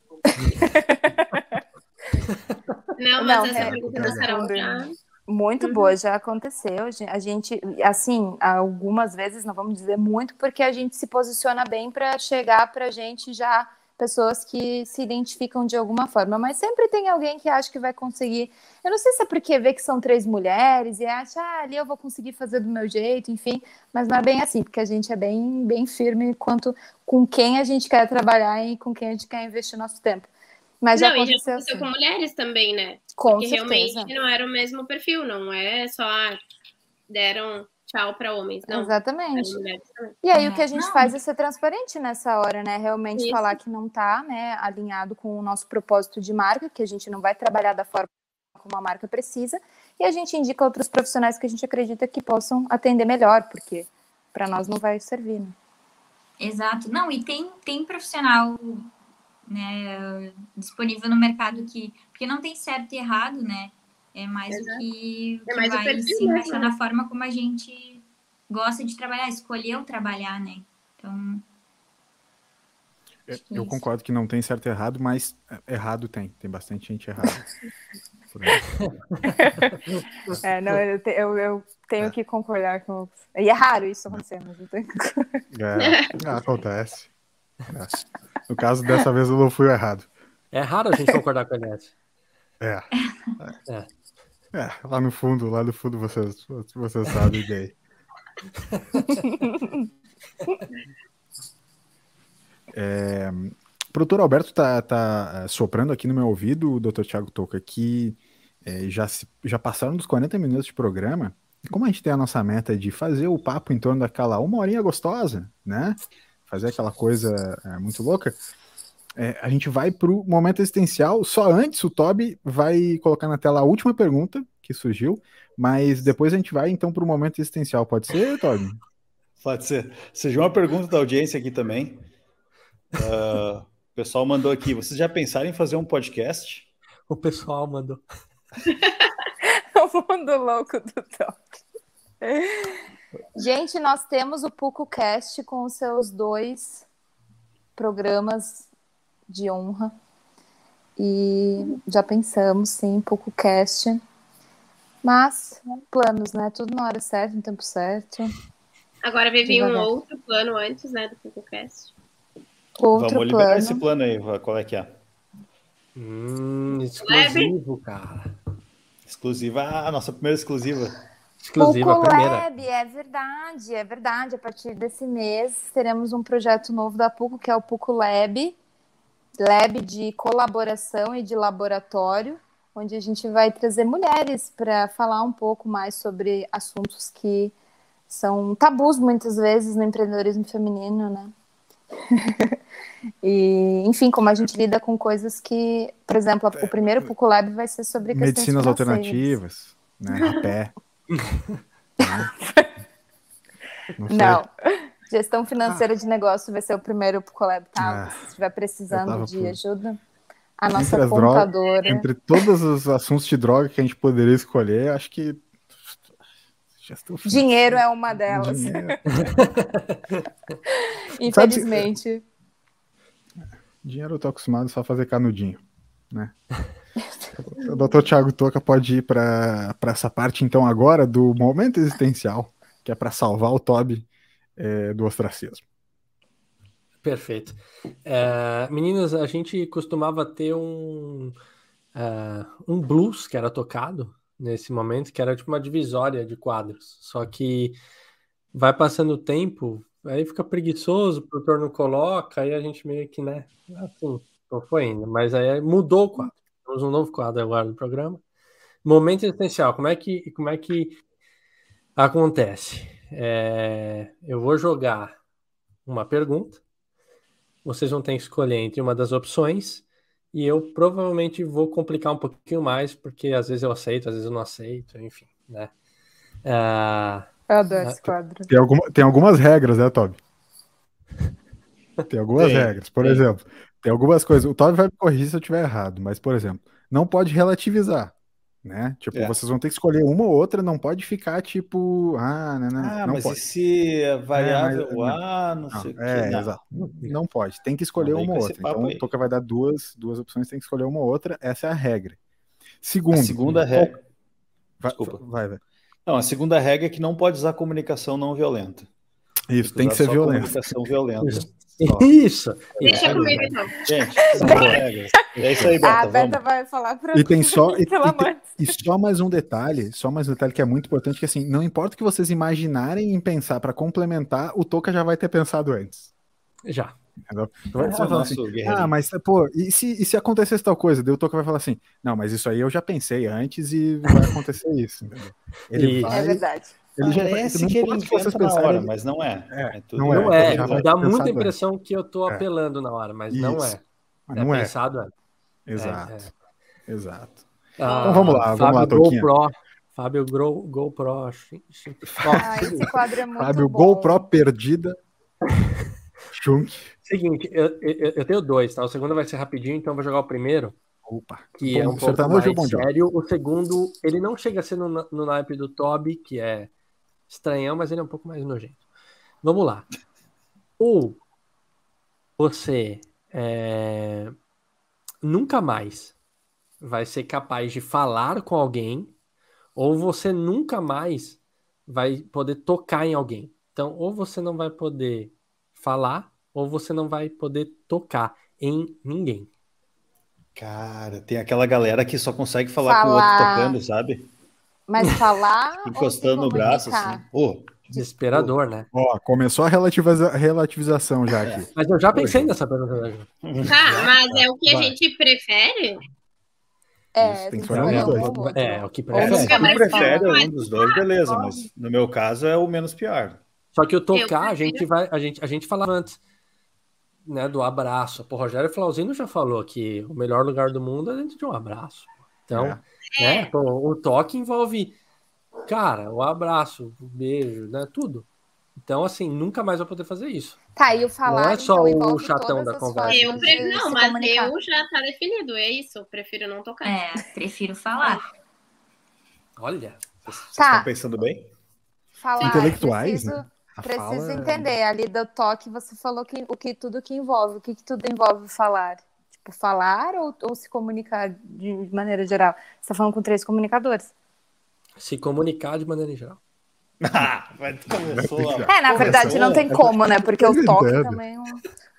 Não, Não, mas essa é- pergunta da Carol já. Muito Uhum. boa, já aconteceu. A gente, assim, algumas vezes, não vamos dizer muito, porque a gente se posiciona bem para chegar para a gente já pessoas que se identificam de alguma forma, mas sempre tem alguém que acha que vai conseguir. Eu não sei se é porque vê que são três mulheres e acha, ah, ali eu vou conseguir fazer do meu jeito, enfim, mas não é bem assim, porque a gente é bem, bem firme quanto com quem a gente quer trabalhar e com quem a gente quer investir nosso tempo. Mas já não, e já aconteceu aconteceu assim, com mulheres também, né? com Porque certeza. realmente não era o mesmo perfil, não é só ah, deram tchau para homens, não. Exatamente. E aí o É, que a gente não. faz é ser transparente nessa hora, né? Realmente Isso. falar que não tá, né, alinhado com o nosso propósito de marca, que a gente não vai trabalhar da forma como a marca precisa, e a gente indica outros profissionais que a gente acredita que possam atender melhor, porque para nós não vai servir, né? Exato. Não, e tem, tem profissional né, disponível no mercado que. Porque não tem certo e errado, né? É mais Exato. o que, É que mais o vai perfil se encaixar né? na forma como a gente gosta de trabalhar, escolheu trabalhar, né? Então, Eu Isso. concordo que não tem certo e errado, mas é, errado tem. Tem bastante gente errada. *laughs* *laughs* É, não, eu, te- eu- eu tenho que concordar com. E é raro isso acontecer, mas eu tenho que É, acontece. É. No caso, dessa vez eu não fui o errado. é raro a gente concordar com a Inês. É. É. É, lá no fundo, lá no fundo vocês, vocês sabem bem. É, o produtor Alberto tá, tá, eh, soprando aqui no meu ouvido, o Dr. Thiago Toca, que eh, já, se- já passaram dos 40 minutos de programa. E como a gente tem a nossa meta de fazer o papo em torno daquela uma horinha gostosa, né? Fazer aquela coisa eh, muito louca, eh, a gente vai pro momento existencial. Só antes o Toby vai colocar na tela a última pergunta que surgiu, mas depois a gente vai então pro momento existencial. Pode ser, Toby? *laughs* Pode ser. Surgiu uma pergunta da audiência aqui também. Ah, o pessoal mandou aqui: vocês já pensaram em fazer um podcast? O pessoal mandou. *laughs* o mundo louco do Top. Gente, nós temos o PucoCast com os seus dois programas de honra. E já pensamos, sim, PucoCast. Mas, planos, né? Tudo na hora certa, no tempo certo. Agora vai vir um outro plano antes, né, do PocoCast. Outro Vamos liberar plano. esse plano aí, qual é que é? Hum, exclusivo, cara. Exclusiva, ah, a nossa primeira exclusiva. Exclusiva, a Puco primeira. Lab, é verdade, é verdade. A partir desse mês teremos um projeto novo da Puco, que é o Puco Lab, lab de colaboração e de laboratório, onde a gente vai trazer mulheres para falar um pouco mais sobre assuntos que são tabus muitas vezes no empreendedorismo feminino, né? *laughs* e, enfim, como a gente lida com coisas que, por exemplo, o primeiro Puco Lab vai ser sobre medicinas alternativas, né? A pé. *laughs* Não, Não. Gestão financeira ah. de negócio vai ser o primeiro Lab, tá? Ah, Se estiver precisando de por... ajuda. A nossa entre contadora. Drogas, entre todos os assuntos de droga que a gente poderia escolher, acho que. Dinheiro é uma delas. *laughs* Infelizmente. Dinheiro eu tô acostumado só a fazer canudinho, né? o doutor Tiago Toca pode ir para essa parte, então, agora do momento existencial, que é para salvar o Toby é, do ostracismo. Perfeito. É, meninas, a gente costumava ter um, uh, um blues que era tocado nesse momento, que era tipo uma divisória de quadros. Só que vai passando o tempo, aí fica preguiçoso, o produtor não coloca, aí a gente meio que, né? Assim, não foi ainda, mas aí mudou o quadro. Temos um novo quadro agora no programa. Momento essencial, como é que, como é que acontece? É, eu vou jogar uma pergunta, vocês vão ter que escolher entre uma das opções, e eu provavelmente vou complicar um pouquinho mais, porque às vezes eu aceito, às vezes eu não aceito, enfim, né? Uh, eu adoro esse quadro. Tem, alguma, tem algumas regras, né, Toby? Tem algumas tem, regras. Por tem. exemplo, tem algumas coisas. O Toby vai me corrigir se eu estiver errado, mas, por exemplo, não pode relativizar né? Tipo, é. vocês vão ter que escolher uma ou outra, não pode ficar tipo, ah, né, né ah, não mas pode. e se a variável é, mas, A, não, não sei o é, que. Não. Exato. não pode, tem que escolher uma ou outra. Então, o Toca vai dar duas, duas opções, tem que escolher uma ou outra, essa é a regra. Segundo, a segunda regra. Vai, Desculpa. Vai, vai. Não, a segunda regra é que não pode usar comunicação não violenta. Isso, tem, que ser violenta. Comunicação violenta. Isso. Deixa é, comigo então. Gente, é isso aí, Beta. A Beta vamos. vai falar para E tem *laughs* só e, e, e, só mais um detalhe, só mais um detalhe que é muito importante que assim, não importa o que vocês imaginarem em pensar para complementar, o Toca já vai ter pensado antes. Já. Ah, assim, ah, mas pô, e se, e se acontecesse tal coisa? Daí o Toca vai falar assim: não, mas isso aí eu já pensei antes e vai acontecer isso. Ele vai, é verdade. Ele já Parece que ele inventa na hora, ele... mas não é. é, é não, não é. é. Dá muita impressão que eu tô é. apelando na hora, mas Isso. não é. Não é. Pensado, é. Exato. Exato. Ah, então vamos lá, vamos Fábio lá, Toquinha. GoPro. Fábio Go, GoPro. *laughs* Ah, esse quadro é muito Fábio bom. GoPro perdida. Chunk. Seguinte, eu, eu, eu, tenho dois, tá? O segundo vai ser rapidinho, então eu vou jogar o primeiro. Opa. Que bom, é um pouco tá mais sério. O segundo, ele não chega a ser no, no naipe do Toby, que é estranhão, mas ele é um pouco mais nojento. Vamos lá. Ou você é, nunca mais vai ser capaz de falar com alguém, ou você nunca mais vai poder tocar em alguém. Então, ou você não vai poder falar, ou você não vai poder tocar em ninguém. Cara, tem aquela galera que só consegue falar, falar. com o outro tocando, sabe? Mas *laughs* falar. Encostando no braço, assim. Oh, Desesperador, né? Ó, começou a relativiza relativização já aqui. Mas eu já pensei nessa pergunta. Tá, *laughs* mas é o que a gente prefere? É, tem que escolher um dois. É, o que prefere. Se prefere um dos dois, beleza, mas no meu caso é o menos pior. Só que o tocar, a gente vai, a gente, a gente falava antes, né, do abraço. O Rogério Flauzino já falou que o melhor lugar do mundo é dentro de um abraço. Então, é. né, pô, o toque envolve Cara, o abraço, o beijo, né? Tudo. Então, assim, nunca mais vai poder fazer isso. Tá, e o falar. Não é só então, o chatão da conversa. Eu pre... Não, mas comunicar. eu já tá definido, é isso. Eu prefiro não tocar. É, prefiro falar. Olha. Vocês tá. estão pensando bem? Falar, Intelectuais, preciso, né? preciso é entender. Ali do toque, você falou que o que tudo que envolve, o que, que tudo envolve falar. Tipo, falar ou, ou se comunicar de maneira geral? Você tá falando com três comunicadores se comunicar de maneira geral. *laughs* Ah, começou. É, na verdade não tem como, né? Porque o toque também.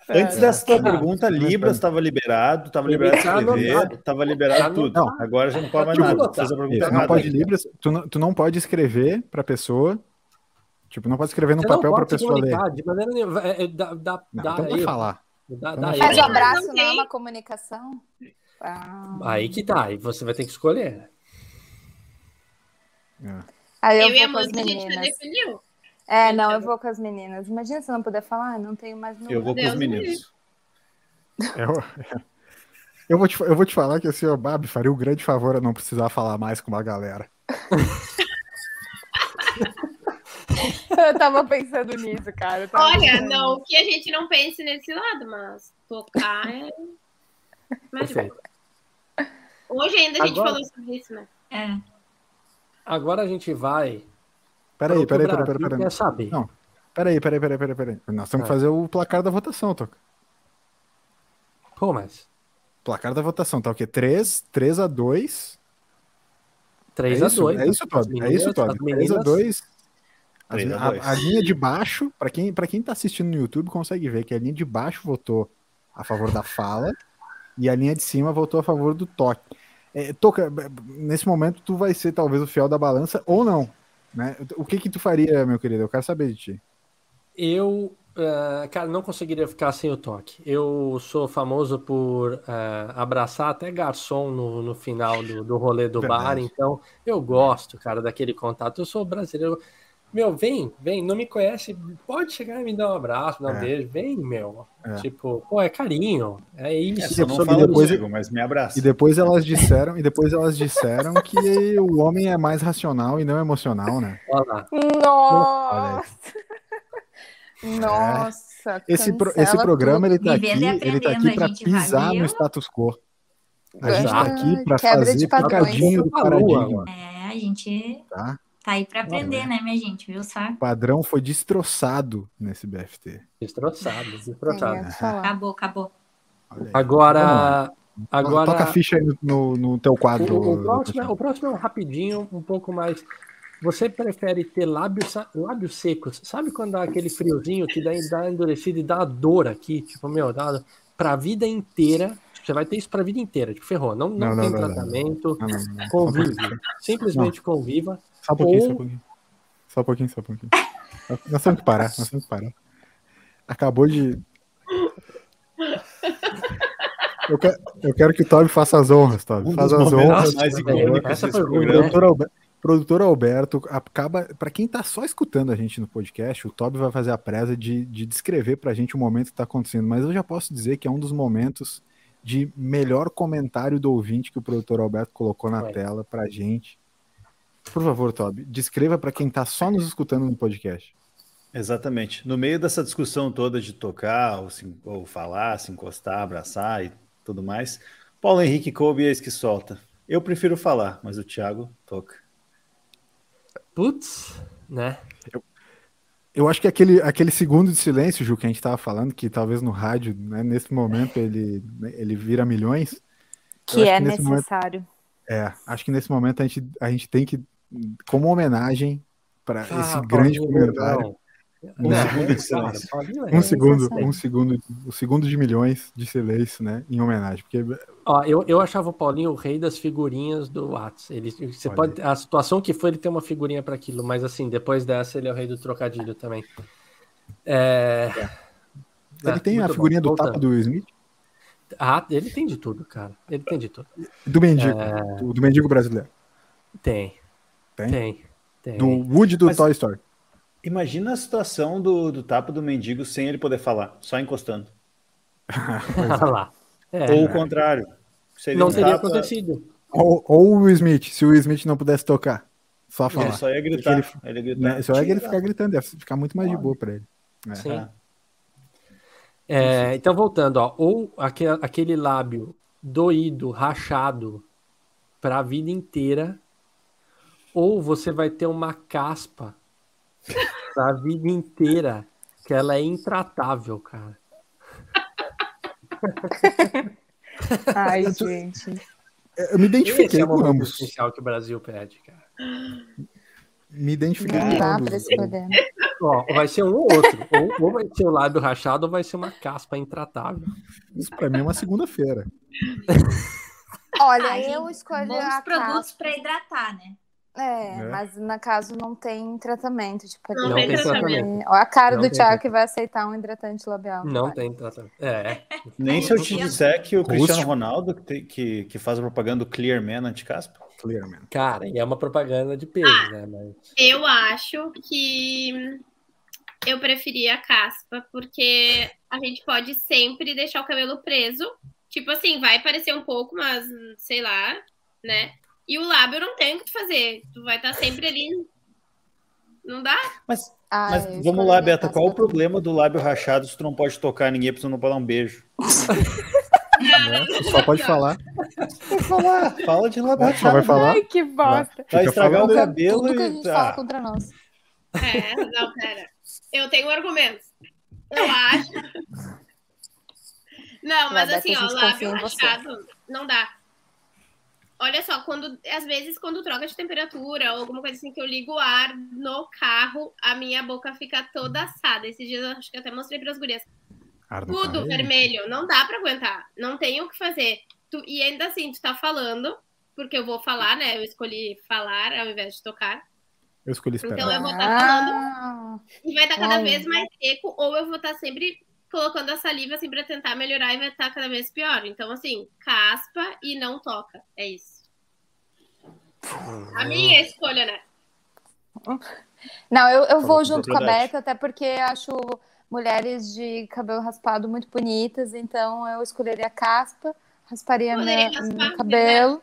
É Antes dessa tua pergunta, Libras estava liberado, estava liberado escrever, estava liberado tudo. Não, agora já não pode mais nada. Pergunta não pode Libras, tu não, tu não pode escrever para a pessoa. Tipo, não pode escrever no papel para a pessoa ler. De maneira nenhuma. É, é, dá, dá, não, dá então vai falar. Dá, dá. Mas o Não, abraço não não é uma comunicação? Ah. Aí que tá, aí você vai ter que escolher. É. Aí eu, Eu, e a vou com as meninas. É, não, eu vou com as meninas. Imagina se eu não puder falar, não tenho mais número. Eu vou com os meninos. Eu, eu, vou te, eu vou te falar que assim, o Babi faria um grande favor a não precisar falar mais com uma galera. *laughs* *laughs* Eu tava pensando nisso, cara. Olha, pensando não que a gente não pense nesse lado, mas tocar é. Perfeito. Hoje ainda a gente Agora- falou sobre isso, né? É. Agora a gente vai. Peraí, que peraí, peraí, peraí, peraí. Quer saber. Não. Peraí, peraí, peraí, peraí, peraí. Nós temos que Ah. fazer o placar da votação, Toca. Pô, mas Placar da votação, tá o quê? 3, 3 a 2. 3 é a isso, 2 É isso, Todd. É isso, Todd. 3 a 2. As- 3 a A, 2. a linha de baixo, pra quem, pra quem tá assistindo no YouTube, consegue ver que a linha de baixo votou a favor da fala e a linha de cima votou a favor do toque. É, Toca, nesse momento tu vai ser talvez o fiel da balança ou não, né? O que que tu faria, meu querido? Eu quero saber de ti. Eu, eh, cara, não conseguiria ficar sem o toque. Eu sou famoso por eh, abraçar até garçom no, no final do, do rolê do Verdade. bar, então eu gosto, cara, daquele contato. Eu sou brasileiro. Meu, vem, vem, não me conhece, pode chegar e me dar um abraço, me dar um É. beijo, vem, meu. É. Tipo, pô, é carinho, é É, isso. só não fala depois- comigo, mas me abraça. E depois elas disseram, e depois elas disseram que o homem é mais racional e não emocional, né? Olha Nossa! Nossa! Esse, pro- esse programa ele tá aqui, Vivendo ele tá aqui aprendendo, para a gente pisar no status quo. A gente tá aqui para de fazer picadinho do paradinho, É, a gente tá? Tá aí pra aprender, né, minha gente? Viu só? O padrão foi destroçado nesse BFT. Destroçado, destroçado. falar. Acabou, acabou. Agora, agora Toca a ficha aí no, no, teu quadro. o, o próximo, é- o próximo é um rapidinho, um pouco mais. Você prefere ter lábios, lábios secos? Sabe quando dá aquele friozinho que dá, dá endurecido e dá dor aqui? Tipo, meu, dá pra vida inteira. Você vai ter isso pra vida inteira. Tipo, ferrou. Não, não, Não, tem não, tratamento. Não, não, não, não. Convive. Simplesmente conviva. Só um pouquinho, Ou- só um pouquinho. Só um pouquinho, só um pouquinho. Nós temos que parar, nós temos que parar. Acabou de. Eu quero, eu quero que o Toby faça as honras, Toby. Um Faz as honras. mais essa pergunta, programa. Produtor, Albe- produtor Alberto acaba. Para quem tá só escutando a gente no podcast, o Toby vai fazer a presa de, de descrever pra gente o momento que tá acontecendo. Mas eu já posso dizer que é um dos momentos de melhor comentário do ouvinte que o produtor Alberto colocou na Foi. tela pra gente. Por favor, Toby, descreva pra quem tá só nos escutando no podcast. Exatamente. No meio dessa discussão toda de tocar, ou, se- ou falar, se encostar, abraçar e tudo mais, Paulo Henrique coube eis que solta. Eu prefiro falar, mas o Thiago toca. Putz, né? Eu acho que aquele, aquele segundo de silêncio, Ju, que a gente tava falando, que talvez no rádio, né, nesse momento, ele, ele vira milhões. Que é que nesse momento- necessário. É, acho que nesse momento a gente, a gente tem que, como homenagem para esse Ah, grande Paulinho, comentário, não. Um Não, segundo de *laughs* silêncio. Paulinho é- um segundo, um segundo, o segundo de milhões de silêncio, né, em homenagem, porque Ó, eu, eu achava o Paulinho o rei das figurinhas do Whats. Ele, você pode, a situação que foi, ele tem uma figurinha para aquilo, mas assim, depois dessa, ele é o rei do trocadilho também. É, ele é, tem a muito figurinha bom. do tapa Voltando. do Will Smith, Ah, ele tem de tudo, cara. Ele tem de tudo. do mendigo, É. do, do mendigo brasileiro, Tem. Tem? Tem. Tem. do Woody do Mas- Toy Story. Imagina a situação do, do tapa do mendigo sem ele poder falar, só encostando. *laughs* Lá. É, Ou o contrário. Seria não um teria tapa, acontecido. Ou, ou o Will Smith, se o Will Smith não pudesse tocar, só falar. Ele só ia gritar. Ele, ia gritar. Né? Só é que ele ficar gritando, deve ficar muito mais de boa pra ele. É. Sim. Ah, É, então, voltando, ó, ou aquele, aquele lábio doído, rachado para a vida inteira, ou você vai ter uma caspa para a vida inteira, que ela é intratável, cara. *laughs* Ai, gente. Eu me identifiquei Esse é o com ambos. essencial que o Brasil pede, cara. Me identifiquei Não com dá ambos. pra escolher. Ó, vai ser um ou outro. Ou, ou vai ser o lábio rachado, ou vai ser uma caspa intratável. Isso pra mim é uma segunda-feira. *laughs* Olha, Ah, eu Bons a produtos caspa. pra hidratar, né? É, É. mas na caso não tem tratamento. Tipo, Não tem tratamento. Olha a cara Não do Thiago que vai aceitar um hidratante labial. Não Vai. tem tratamento. É. Nem se eu te disser que o Rústico. Cristiano Ronaldo, que, que faz a propaganda do Clear Man anti-caspa, Cara, e é uma propaganda de peso, Ah. né? Mas... Eu acho que eu preferia a caspa, porque a gente pode sempre deixar o cabelo preso. Tipo assim, vai parecer um pouco, mas sei lá, né? E o lábio não tem o que fazer. Tu vai estar sempre ali. Não dá? Mas, Ah, mas eu vamos lá, Beta, qual o problema do lábio rachado se tu não pode tocar ninguém, porque tu não pode dar um beijo? *laughs* Né? *laughs* Só pode falar. Vai falar, fala de lábio Só vai falar. Ai, que bosta. Vai Fica estragar o cabelo Tudo que a e... gente fala Ah, contra nós. É, não, pera. Eu tenho argumentos. Eu acho. Não, mas Vai, assim, ó, lábio rachado não dá. Olha só, quando às vezes quando troca de temperatura ou alguma coisa assim que eu ligo o ar no carro, a minha boca fica toda assada. Esses dias eu acho que até mostrei para as gurias. Tudo vermelho, não dá pra aguentar. Não tem o que fazer. Tu- e ainda assim, tu tá falando, porque eu vou falar, né? Eu escolhi falar ao invés de tocar. Eu escolhi esperar. Então eu vou estar falando Ah, e vai estar cada Ai. vez mais seco, ou eu vou estar sempre colocando a saliva assim pra tentar melhorar e vai estar cada vez pior. Então, assim, caspa e não toca. É isso. A minha escolha, né? Não, eu, eu vou junto com a. Beta, até porque acho mulheres de cabelo raspado muito bonitas, então eu escolheria a caspa, rasparia minha- raspar, meu cabelo.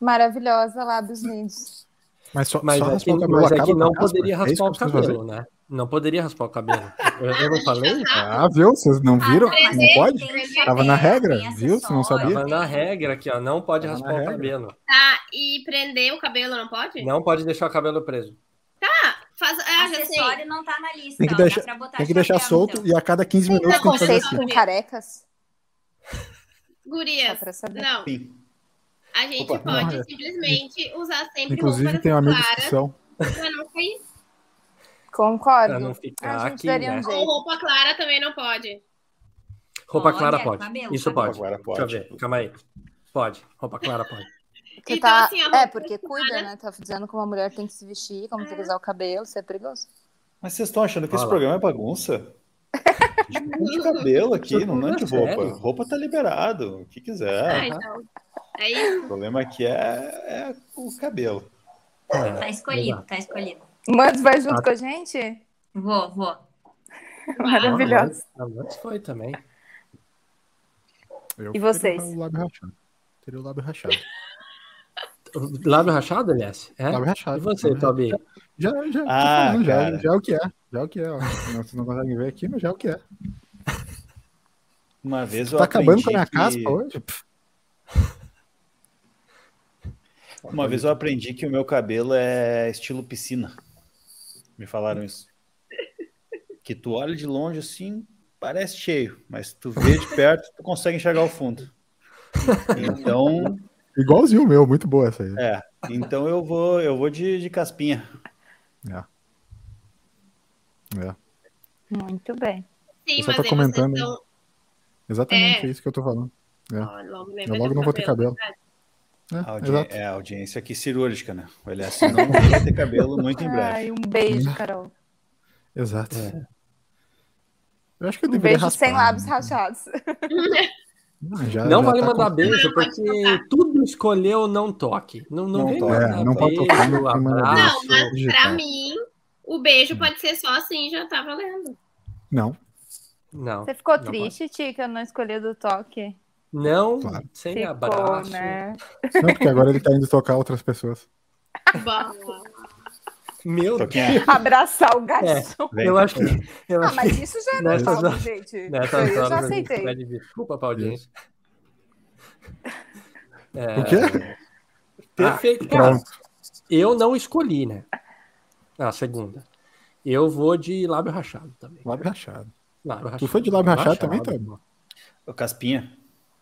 Maravilhosa, lábios lindos. Mas só, Mas, só é que, o cabelo mas é que não poderia É raspar o eu preciso cabelo, né? Não poderia raspar o cabelo. Eu, eu não falei? Ah, viu? Vocês não viram? Ah, não pode? Tava na regra, viu? Você não sabia? Tava na regra aqui, ó. Não pode Tava raspar o cabelo. Tá, e prender o cabelo não pode? Não pode deixar o cabelo preso. Faz... Ah. Acessório não tá na lista. Tem que ó, deixar- dá pra botar Tem que deixar chapéu, solto então. e a cada 15 Tem minutos tem que fazer assim. com carecas? Gurias, pra saber. não. Sim. A gente Opa. pode Não, é- simplesmente usar sempre Inclusive roupas tem amigos que claras são. pra não cair. Concordo. Pra não ficar a gente aqui, daria um né? Ou roupa clara também não pode. Roupa Pode, clara é, pode. cabelo, Isso cabelo. pode. Agora Deixa pode. eu ver. Calma aí. Pode. Roupa clara pode. Porque Então, tá... assim, a É, porque cuida, né? Tá dizendo como a mulher tem que se vestir, como tem que usar o cabelo, isso é perigoso. Mas vocês estão achando que esse lá. programa é bagunça? *laughs* De cabelo aqui, não é de roupa. Sério? Roupa tá liberado, o que Ah, quiser. então. É isso. O problema aqui é, é o cabelo. É, Tá escolhido, tá escolhido. Mas vai junto Ah. com a gente? Vou, vou. *laughs* Maravilhoso. A Nantes foi também. Eu E vocês? teria o lábio rachado. Teria o lábio rachado. Lábio rachado, aliás? É? Lábio rachado. E você, Tobi? Já, já, Ah, falando, já, já é o que é. Já é o que é. Ó. Vocês não conseguem ver aqui, mas já é o que é. Uma vez eu Tá acabando aprendi com a minha que... caspa hoje? *laughs* Uma vez eu aprendi que o meu cabelo é estilo piscina. Me falaram isso. Que tu olha de longe assim, parece cheio, mas tu vê de perto, tu consegue enxergar o fundo. *laughs* Então, Igualzinho o meu, muito boa essa aí. é, então eu vou, eu vou de, de caspinha. É. Muito bem. Sim, Eu só mas tô aí comentando. vocês estão... Exatamente, É. é isso que eu tô falando. É. Ah, logo, né, Eu logo não vou ter cabelo. É, A audi- exato. é a audiência aqui cirúrgica, né? O LS não vai ter *laughs* cabelo muito em breve. Ai, um beijo, Carol. Exato. É. Eu acho que eu Um deveria beijo raspar. sem lábios né? rachados. Ah, já- Não já vale tá mandar com- beijo, Não, porque tudo escolheu não toque. Não, não, Não toque. É, não pode tocar, não abraço. Não, mas pra mim, o beijo pode ser só assim, já tá valendo. Não, Não, Você ficou Não triste, Tia, que eu não escolhi do toque? não Claro. sem Ficou, abraço. né? não, porque agora ele tá indo tocar outras pessoas. Bom, Meu Deus. Abraçar o garçom. vem. Eu acho que. Eu Ah, acho mas que isso já é Nessas normal, gente. nessas eu já aceitei. desculpa pra audiência. É, O quê? Perfeito. Cara, Pronto. eu não escolhi, né? A segunda. Eu vou de lábio rachado também. Lábio rachado. Lábio rachado. Tu foi de lábio rachado também, Tobi? O Caspinha.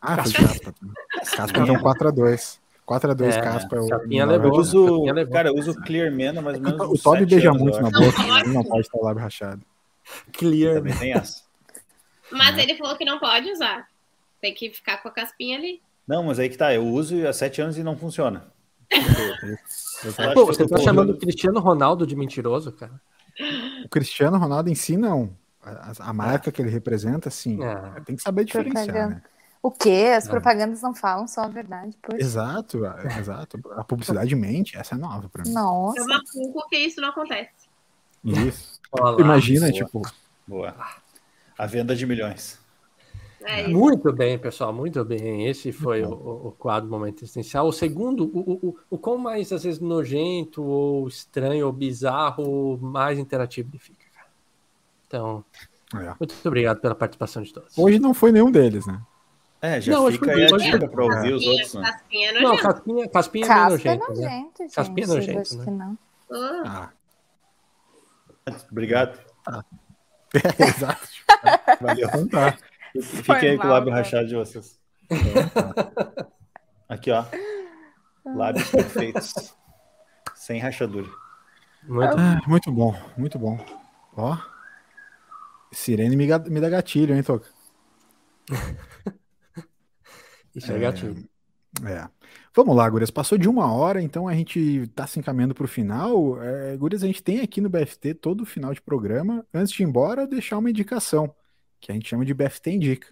Ah, foi de caspa. também. Caspa então 4x2. 4x2 É, caspa é o. Capinha Eu levou. maior. uso, Capinha levou. cara, eu uso Clear Man ou menos O Toby beija anos, muito eu na boca, ele não pode ter lábio rachado. Clear. Também tem essa. mas ele falou que não pode usar. Tem que ficar com a caspinha ali. Não, mas aí que tá, eu uso há sete anos e não funciona. *laughs* Pô, você tá chamando o Cristiano Ronaldo de mentiroso, cara? O Cristiano Ronaldo em si, não. A, a marca que ele representa, sim. Ah. Tem que saber diferenciar, né? O quê? As É. propagandas não falam só a verdade. Poxa. Exato, a- exato. A publicidade mente, essa é nova pra mim. Nossa. É uma culpa que isso não acontece. Isso. Olha lá. Imagina, boa. tipo, Boa. A venda de milhões. É. Muito bem, pessoal, muito bem. Esse foi o, o- quadro Momento Existencial. O segundo, o, o, o, o quão mais, às vezes, nojento, ou estranho, ou bizarro, mais interativo ele fica, cara. Então, é. muito obrigado pela participação de todos. hoje não foi nenhum deles, né? É, já Não, fica aí a dica pra ouvir os outros, né? casquinha é Não, nojento. Caspinha, Caspinha é Caspa é nojento, né? nojento, gente. Caspinha é nojento, né? que não. Ah, Ah, Obrigado. *laughs* exato. Valeu. Então tá. Fiquem aí com o lábio cara. rachado de vocês. Aqui, ó. Lábios perfeitos. Sem rachadura. Muito Ah, muito bom, muito bom. Ó. Sirene me, me dá gatilho, hein, Toca? *laughs* Isso é gatilho. É. Vamos lá, Gurias. Passou de uma hora, então a gente tá se encaminhando pro final. É, Gurias, a gente tem aqui no BFT todo final de programa, antes de ir embora, deixar uma indicação, que a gente chama de BFT Indica.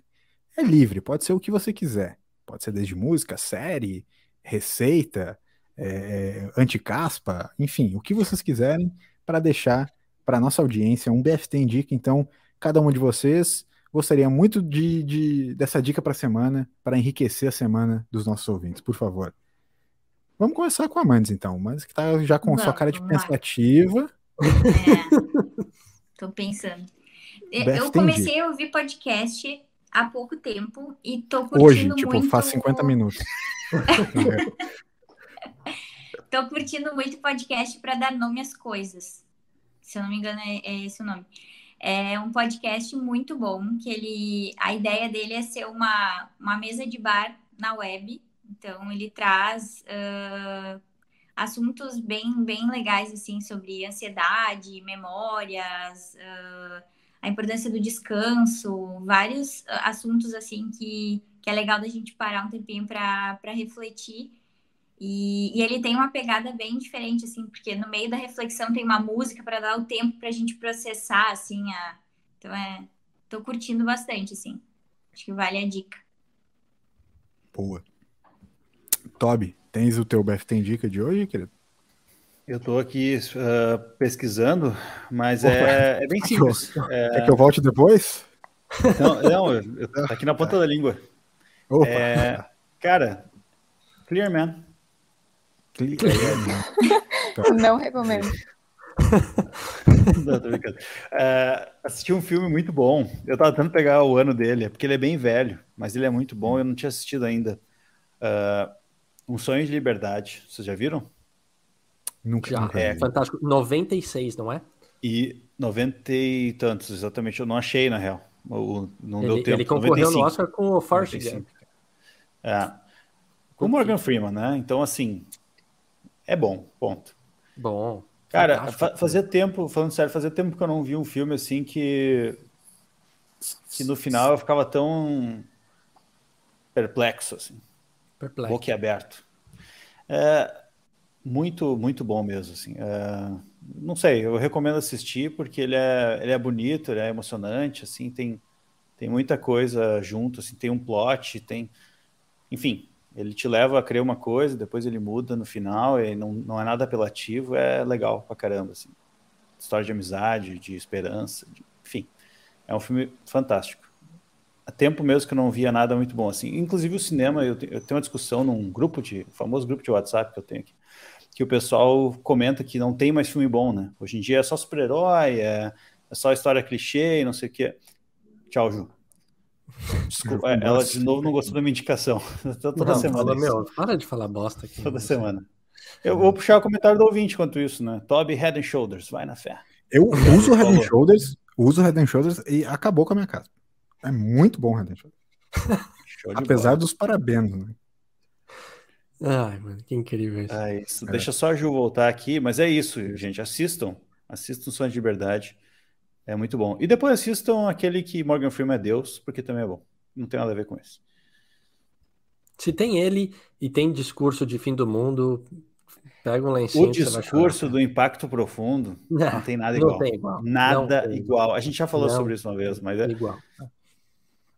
É livre, pode ser o que você quiser. Pode ser desde música, série, receita, é, anticaspa, enfim, o que vocês quiserem para deixar para nossa audiência um BFT Indica. Então, cada um de vocês gostaria muito de, de- dessa dica para a semana, para enriquecer a semana dos nossos ouvintes, por favor. Vamos começar com a Mandes, então. Mas que tá já com sua Vamos, cara de pensativa. É, *laughs* tô pensando. Eu- Beth Eu comecei a ouvir podcast há pouco tempo e tô curtindo Hoje, tipo, muito. faz 50 minutos. *laughs* Tô curtindo muito podcast para dar nome às coisas. Se eu não me engano, é, é esse o nome. É um podcast muito bom, que ele. A ideia dele é ser uma, uma mesa de bar na web. Então ele traz ah, assuntos bem, bem legais assim sobre ansiedade, memórias, ah, a importância do descanso, vários ah, assuntos assim que, que é legal da gente parar um tempinho para refletir. E, e ele tem uma pegada bem diferente, assim, porque no meio da reflexão tem uma música para dar o tempo para a gente processar, assim, a... então é, tô curtindo bastante, assim, acho que vale a dica. Boa. Toby, tens o teu BFT dica de hoje, querido? Eu tô aqui ah, pesquisando, mas é, é bem *laughs* simples. É, *laughs* Quer que eu volte depois? não, não, eu- eu- tá aqui na ponta da língua. É, cara, Clear Man. Clica *laughs* Não recomendo. Não, tô brincando. É, assisti um filme muito bom. Eu tava tentando pegar o ano dele, é porque ele é bem velho, mas ele é muito bom. Eu não tinha assistido ainda. Ah, um Sonho de Liberdade. Vocês já viram? Nunca, Já, nunca É. fantástico. 96, não é? E 90 e tantos, exatamente. Eu não achei, na real. O- não deu Ele, tempo. ele concorreu 95. no Oscar com o Forrest 95. Gump. É. Com o Morgan Freeman, né? Então, assim, é bom, ponto. Bom. Cara, fa- fazia tempo, falando sério, fazia tempo que eu não vi um filme assim que que no final eu ficava tão perplexo, assim, Perplexo. boquiaberto. É muito, muito bom mesmo, assim. É, não sei, eu recomendo assistir porque ele é, ele é bonito, ele é emocionante, assim, tem, tem muita coisa junto, assim, tem um plot, tem, enfim, ele te leva a crer uma coisa, depois ele muda no final, e não, não é nada apelativo, é legal pra caramba, assim. História de amizade, de esperança, de- enfim, é um filme fantástico. Há tempo mesmo que eu não via nada muito bom, assim. Inclusive o cinema, eu, eu tenho uma discussão num grupo de, famoso grupo de WhatsApp que eu tenho aqui, que o pessoal comenta que não tem mais filme bom, né? Hoje em dia é só super-herói, é, é só história clichê e não sei o quê. Tchau, Ju. Desculpa, é, ela de novo não gostou da minha indicação. *laughs* Toda Não, semana. fala, meu, para de falar bosta aqui. Toda semana. Eu vou puxar o comentário do ouvinte enquanto isso, né? Toby Head and Shoulders, vai na fé. Eu *laughs* uso o Head and. Shoulders, uso o Head and Shoulders e acabou com a minha casa. É muito bom o Head and Shoulders. *laughs* Show de Apesar bola. dos parabéns, né? Ai, mano, que incrível isso. É isso. Deixa só a Ju voltar aqui, mas é isso, gente. Assistam. Assistam Sonhos de Liberdade. É muito bom. E depois assistam aquele que Morgan Freeman é Deus, porque também é bom. Não tem nada a ver com isso. Se tem ele e tem discurso de fim do mundo, Pega um lencinho. O discurso do impacto profundo não, *laughs* não tem nada igual. Tem igual. Nada igual. igual. A gente já falou não sobre isso uma vez, mas é. Igual.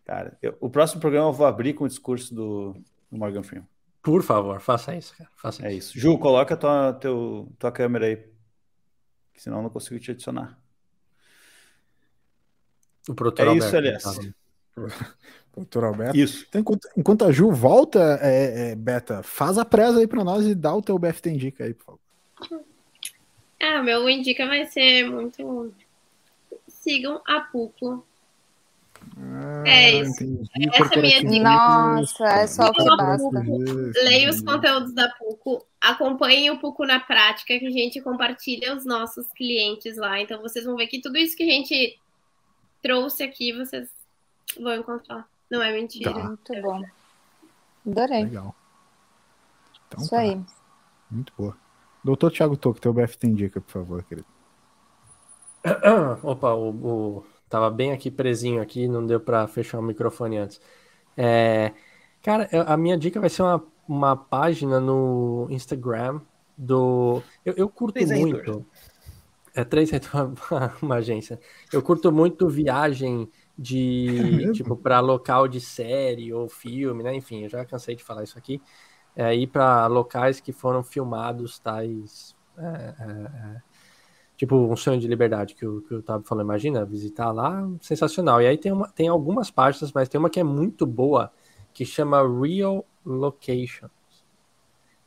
Cara, eu, o próximo programa eu vou abrir com o discurso do, do Morgan Freeman. Por favor, faça isso, cara. Faça é isso. Ju, coloca tua, teu, tua câmera aí. Senão eu não consigo te adicionar. O produtor é isso, aliás. *laughs* Doutor Alberto. Isso. Então, enquanto, enquanto, a Ju volta, é, é, Beta, faz a presa aí para nós e dá o teu BFT Indica aí, por favor. Ah, meu Indica vai ser muito. Sigam a Puco. Ah, é isso. Essa é a minha dica. Nossa, é só o que basta. Leia os conteúdos da Puco. Acompanhem o Puco na prática, que a gente compartilha os nossos clientes lá. Então, vocês vão ver que tudo isso que a gente trouxe aqui, vocês vão encontrar. Não é mentira. Tá. Muito bom. Adorei. Legal. Então, Isso tá. aí. Muito boa. Doutor Thiago Toco, teu BF tem dica, por favor, querido. *clears throat* Opa, o, o, tava bem aqui presinho aqui, não deu para fechar o microfone antes. É, cara, a minha dica vai ser uma, uma página no Instagram do. Eu, eu curto três muito. É três uma, *laughs* uma agência. Eu curto muito viagem de é tipo para local de série ou filme, né? Enfim, eu já cansei de falar isso aqui. É, ir para locais que foram filmados tais é, é, é, tipo um sonho de liberdade que o que o Tab falou. Imagina visitar lá, sensacional. E aí tem uma, tem algumas páginas, mas tem uma que é muito boa que chama Real Locations.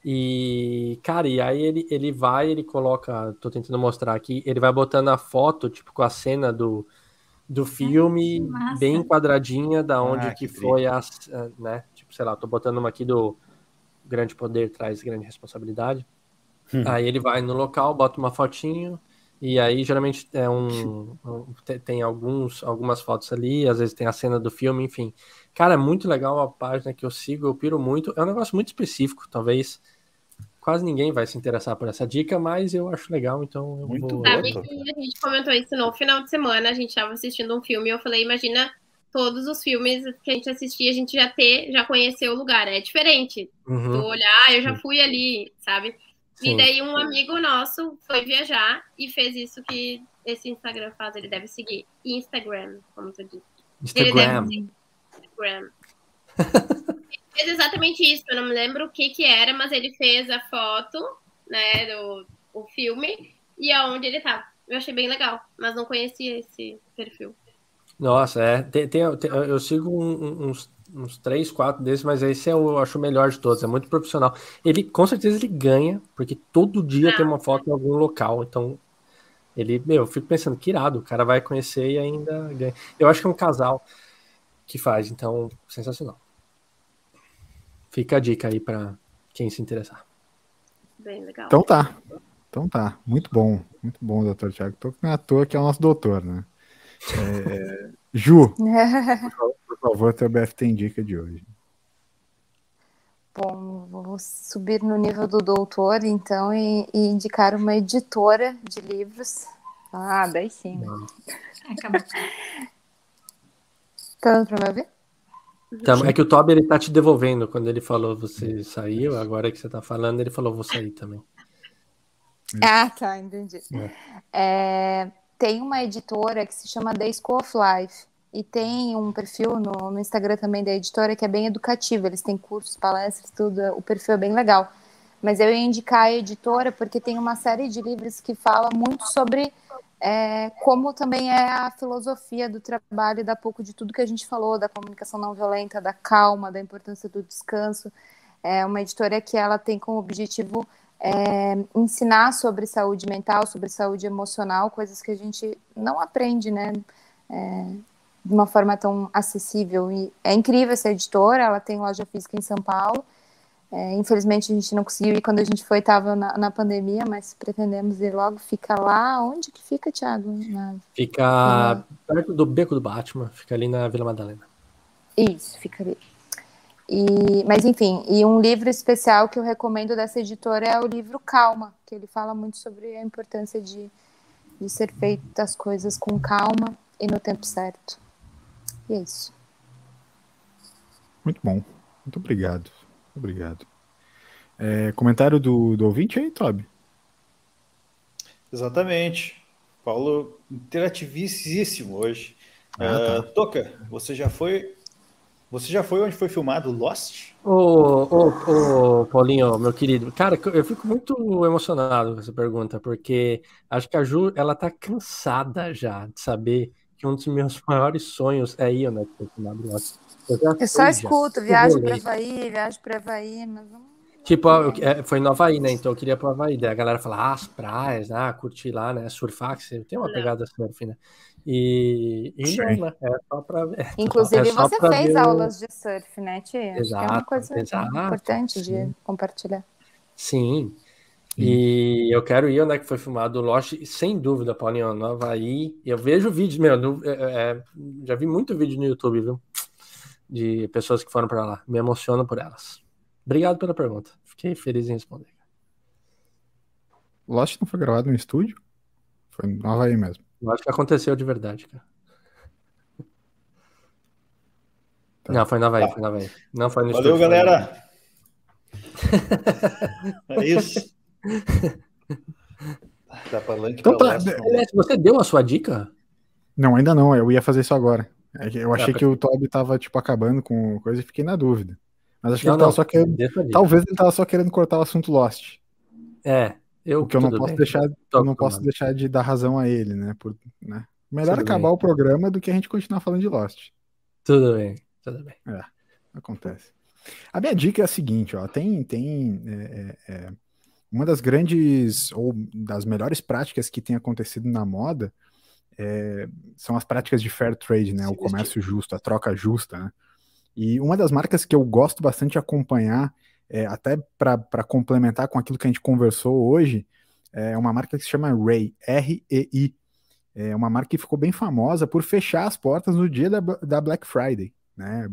E, cara, e aí ele, ele vai, ele coloca, tô tentando mostrar aqui, ele vai botando a foto, tipo, com a cena do, do filme bem quadradinha da onde ah, que, que foi a, né? Tipo, sei lá, tô botando uma aqui do grande poder traz grande responsabilidade. Hum. Aí ele vai no local, bota uma fotinho e aí geralmente é um, tem alguns algumas fotos ali, às vezes tem a cena do filme, enfim. Cara, é muito legal a página que eu sigo, eu piro muito. É um negócio muito específico, talvez quase ninguém vai se interessar por essa dica, mas eu acho legal, então eu Muito vou... Sabe que a gente comentou isso no final de semana, a gente estava assistindo um filme e eu falei, imagina todos os filmes que a gente assistia, a gente já ter, já conheceu o lugar. É diferente. Uhum. Tu olhar, ah, eu já fui ali, sabe? Sim. E daí um amigo nosso foi viajar e fez isso que esse Instagram faz, ele deve seguir. Instagram, como tu disse. Instagram. Instagram. fez exatamente isso. Eu não me lembro o que que era, mas ele fez a foto, né, do o filme e aonde ele tava. Eu achei bem legal, mas não conhecia esse perfil. Nossa, é. Tem, tem, tem, eu sigo um, uns, uns três, quatro desses, mas esse é eu acho o melhor de todos. É muito profissional. Ele, com certeza, ele ganha, porque todo dia ah. tem uma foto em algum local. Então, ele, meu, eu fico pensando que irado, o cara vai conhecer e ainda ganha. Eu acho que é um casal que faz, então, sensacional. Fica a dica aí para quem se interessar. Bem legal. Então tá. Então tá. Muito bom. Muito bom, doutor Tiago. Tô com a toa que é o nosso doutor, né? É... Ju, *laughs* por favor, teu BF tem dica de hoje. Bom, vou subir no nível do doutor, então, e, e indicar uma editora de livros. Ah, daí sim. Acabou. Tá dando pra me ouvir? Tá, é que o Toby ele tá te devolvendo quando ele falou você saiu, agora que você tá falando, ele falou vou sair também. Ah, tá, entendi. É. É, tem uma editora que se chama The School of Life e tem um perfil no, no, Instagram também da editora que é bem educativo. Eles têm cursos, palestras, tudo. O perfil é bem legal. Mas eu ia indicar a editora porque tem uma série de livros que fala muito sobre é, como também é a filosofia do trabalho e dá pouco de tudo que a gente falou, da comunicação não violenta, da calma, da importância do descanso. É uma editora que ela tem como objetivo é, ensinar sobre saúde mental, sobre saúde emocional, coisas que a gente não aprende, né? É, de uma forma tão acessível. E é incrível essa editora, ela tem loja física em São Paulo. É, infelizmente a gente não conseguiu ir quando a gente foi, estava na, na, pandemia, mas pretendemos ir logo. Fica lá, onde que fica, Thiago? Na... Fica na... perto do Beco do Batman, fica ali na Vila Madalena. Isso, fica ali. E, mas enfim, e um livro especial que eu recomendo dessa editora é o livro Calma, que ele fala muito sobre a importância de, de ser feitas as coisas com calma e no tempo certo. E é isso. Muito bom. Muito obrigado. Obrigado. É, comentário do, do ouvinte aí, Toby? Exatamente. Paulo, interativíssimo hoje. Ah, tá. Uh, Toca, você já foi. Você já foi onde foi filmado Lost? Ô, ô, ô, Paulinho, meu querido, cara, eu fico muito emocionado com essa pergunta, porque acho que a Ju, ela tá cansada já de saber que um dos meus *laughs* maiores sonhos é ir onde foi filmado Lost. Eu, Eu só escuto, viagem para Havaí, viagem para Havaí, mas não. Tipo, é, foi no Havaí, né? Então eu queria pro Havaí. Daí a galera fala, ah, as praias, ah, curtir lá, né? Surfar, que você tem uma pegada surf, né? E, e não, né? É só pra ver. *laughs* Inclusive, É só você pra fez ver aulas de surf, né, Tia? Que é Exato, uma coisa exato, importante de sim. compartilhar. Sim. E eu quero ir onde é que foi filmado o Lost, sem dúvida, Paulinho, no Havaí. Eu vejo vídeos, meu, no- é, é, já vi muito vídeo no YouTube, viu? De pessoas que foram pra lá. Me emociono por elas. Obrigado pela pergunta. Fiquei feliz em responder. Lost não foi gravado no estúdio? Foi no Havaí mesmo. Eu acho que aconteceu de verdade, cara. Tá. Não, foi na Havaí, foi na Havaí. Não foi no Valeu, estúdio, galera. é isso. *laughs* *laughs* Então pra tá. Aliás, você deu a sua dica? Não, ainda não. Eu ia fazer isso agora. É Eu achei Ah, que o Toby tava, tipo, acabando com coisa e fiquei na dúvida. Mas acho que Não, ele tava não. só querendo. Talvez ele tava só querendo cortar o assunto Lost. É, eu, O que eu não posso bem. deixar, Tô eu não posso acostumado. deixar de dar razão a ele, né? Por, né? Melhor Tudo acabar bem. o programa do que a gente continuar falando de Lost. Tudo bem, tudo bem. Acontece. A minha dica é a seguinte, ó. Tem, tem é, é, é, uma das grandes ou das melhores práticas que tem acontecido na moda é, são as práticas de fair trade, né? O comércio justo, a troca justa, né? E uma das marcas que eu gosto bastante de acompanhar, é, até para complementar com aquilo que a gente conversou hoje, é uma marca que se chama Ray, R-E-I. É uma marca que ficou bem famosa por fechar as portas no dia da, da Black Friday, né?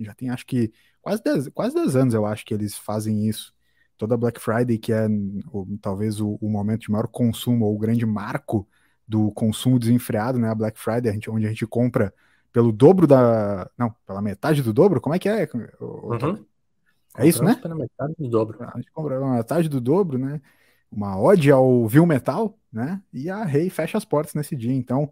Já tem acho que quase 10, quase 10 anos eu acho que eles fazem isso. Toda Black Friday, que é o- talvez o, o momento de maior consumo, ou o grande marco do consumo desenfreado, né? A Black Friday, a gente- onde a gente compra pelo dobro da. Não, pela metade do dobro? Como é que é? Uhum. É isso, Compramos né? pela metade do dobro. A gente compra pela metade do dobro, né? Uma ode ao Vil Metal, né? E a Rei fecha as portas nesse dia. Então,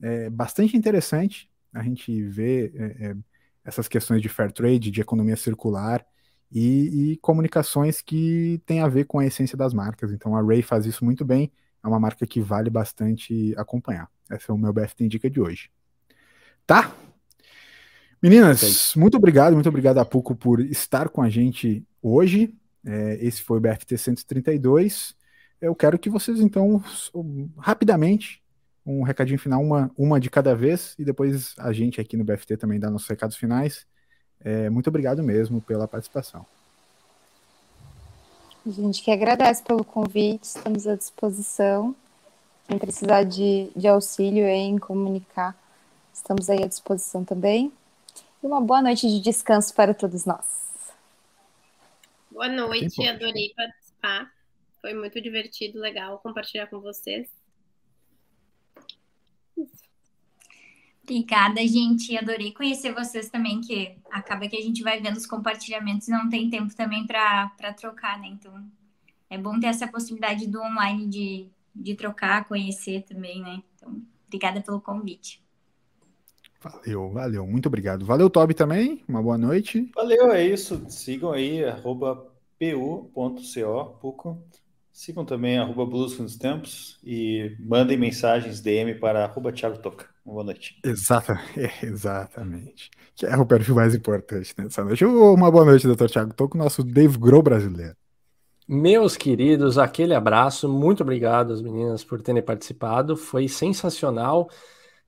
é bastante interessante a gente ver é, é, essas questões de fair trade, de economia circular e, e comunicações que têm a ver com a essência das marcas. Então, a Ray faz isso muito bem. É uma marca que vale bastante acompanhar. Esse é o meu BFT Dica de hoje. Tá? Meninas, muito obrigado, muito obrigado a Puco por estar com a gente hoje. É, esse foi o BFT 132. Eu quero que vocês, então, rapidamente, um recadinho final, uma, uma de cada vez, e depois a gente aqui no BFT também dá nossos recados finais. É, muito obrigado mesmo pela participação. A gente que agradece pelo convite, estamos à disposição. Quem precisar de, de auxílio em comunicar, estamos aí à disposição também. E uma boa noite de descanso para todos nós. Boa noite, adorei participar. Foi muito divertido, legal compartilhar com vocês. Obrigada, gente. Adorei conhecer vocês também, que acaba que a gente vai vendo os compartilhamentos e não tem tempo também para trocar, né? Então, é bom ter essa possibilidade do online de, de trocar, conhecer também, né? Então, obrigada pelo convite. Valeu, valeu, muito obrigado. Valeu, Toby, também. Uma boa noite. Valeu, é isso. Sigam aí, arroba pu.co, Puco. Sigam também arroba Blues nos Tempos e mandem mensagens DM para arroba Thiago Toca. Boa noite. Exata, *laughs* é, exatamente. Que é o perfil mais importante nessa noite. Uma boa noite, doutor Thiago. Tô com o nosso Dave Grohl brasileiro. Meus queridos, aquele abraço. Muito obrigado às meninas por terem participado. Foi sensacional.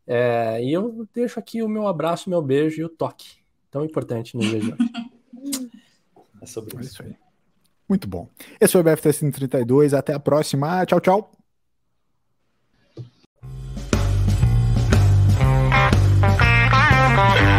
É, e eu deixo aqui o meu abraço, meu beijo e o toque. Tão importante no dia de hoje. *laughs* É sobre É isso. isso aí. Muito bom. Esse foi o BFT 132. Até a próxima. Tchau, tchau. Bye.